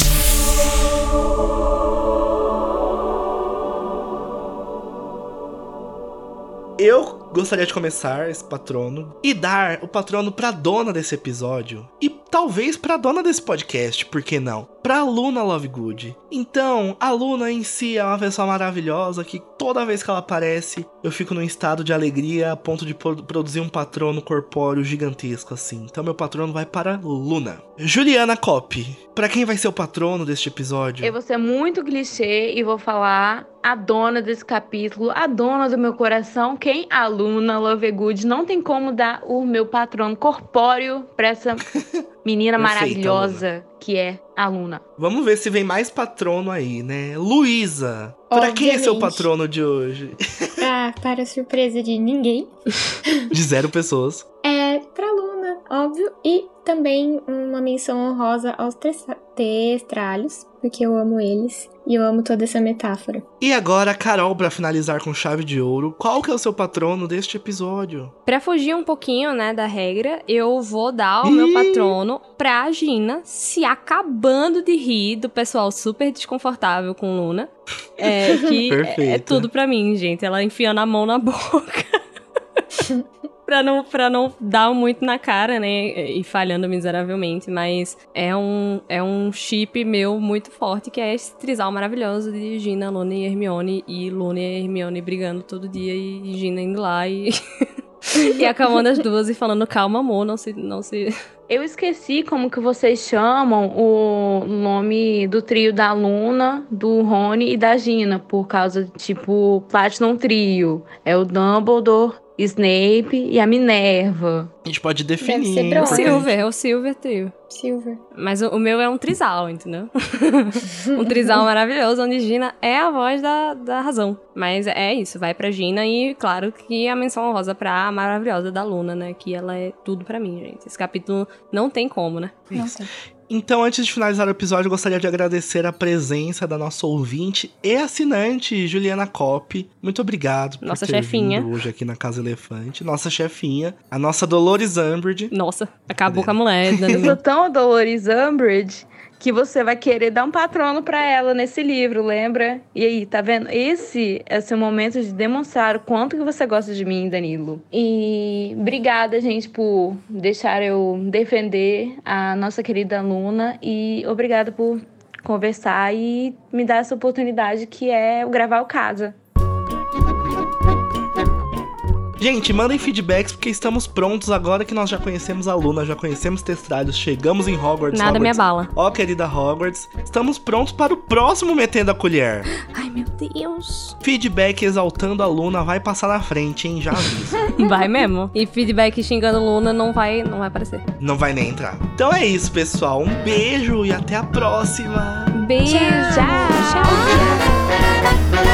Eu gostaria de começar esse patrono e dar o patrono pra dona desse episódio e talvez pra dona desse podcast, por que não? Pra Luna Lovegood. Então, a Luna em si é uma pessoa maravilhosa que toda vez que ela aparece, eu fico num estado de alegria a ponto de pro- produzir um patrono corpóreo gigantesco assim. Então, meu patrono vai para Luna. Juliana Cop, pra quem vai ser o patrono deste episódio? Eu vou ser muito clichê e vou falar a dona desse capítulo, a dona do meu coração, quem? A Luna Lovegood. Não tem como dar o meu patrono corpóreo pra essa menina Perfeita, maravilhosa que é a Luna. Vamos ver se vem mais patrono aí, né? Luísa, pra quem é seu patrono de hoje? Ah, para surpresa de ninguém, De zero pessoas. é pra óbvio, e também uma menção honrosa aos testra- testralhos, porque eu amo eles e eu amo toda essa metáfora. E agora, Carol, pra finalizar com chave de ouro, qual que é o seu patrono deste episódio? Pra fugir um pouquinho, né, da regra, eu vou dar o meu patrono pra Gina se acabando de rir do pessoal super desconfortável com Luna. É, que é, é tudo pra mim, gente. Ela enfiando a mão na boca. pra, não, pra não dar muito na cara, né? E falhando miseravelmente. Mas é um, é um chip meu muito forte, que é esse trisal maravilhoso de Gina, Luna e Hermione. E Luna e Hermione brigando todo dia e Gina indo lá e. e acalmando as duas e falando, calma, amor, não se. Não se... Eu esqueci como que vocês chamam o nome do trio da Luna, do Rony e da Gina, por causa tipo, Platinum Trio. É o Dumbledore, Snape e a Minerva. A gente pode Deve definir. ser Bron. porque- Silver, é o Silver Trio. Silver. Mas o, o meu é um trisal, entendeu? um trisal maravilhoso, onde Gina é a voz da, da razão. Mas é isso, vai pra Gina e, claro, que a menção honrosa pra maravilhosa da Luna, né? Que ela é tudo pra mim, gente. Esse capítulo não tem como, né? Não Isso. Então, antes de finalizar o episódio, eu gostaria de agradecer a presença da nossa ouvinte e assinante, Juliana Cop. Muito obrigado por Nossa ter chefinha. vindo hoje aqui na Casa Elefante. Nossa chefinha, a nossa Dolores Umbridge. Nossa, acabou com a mulher. Eu sou tão Dolores Umbridge que você vai querer dar um patrono pra ela nesse livro, lembra? E aí, tá vendo? Esse é o seu momento de demonstrar o quanto que você gosta de mim, Danilo. E obrigada, gente, por deixar eu defender a nossa querida Luna e obrigada por conversar e me dar essa oportunidade que é o gravar o casa. Gente, mandem feedbacks porque estamos prontos agora que nós já conhecemos a Luna, já conhecemos Testralhos, chegamos em Hogwarts. Nada me Hogwarts. abala. Ó, querida Hogwarts, estamos prontos para o próximo Metendo a Colher. Ai, meu Deus. Feedback exaltando a Luna vai passar na frente, hein? Já aviso. Vai mesmo. E feedback xingando Luna não vai, não vai aparecer. Não vai nem entrar. Então é isso, pessoal. Um beijo e até a próxima. Beijo. Tchau. Tchau.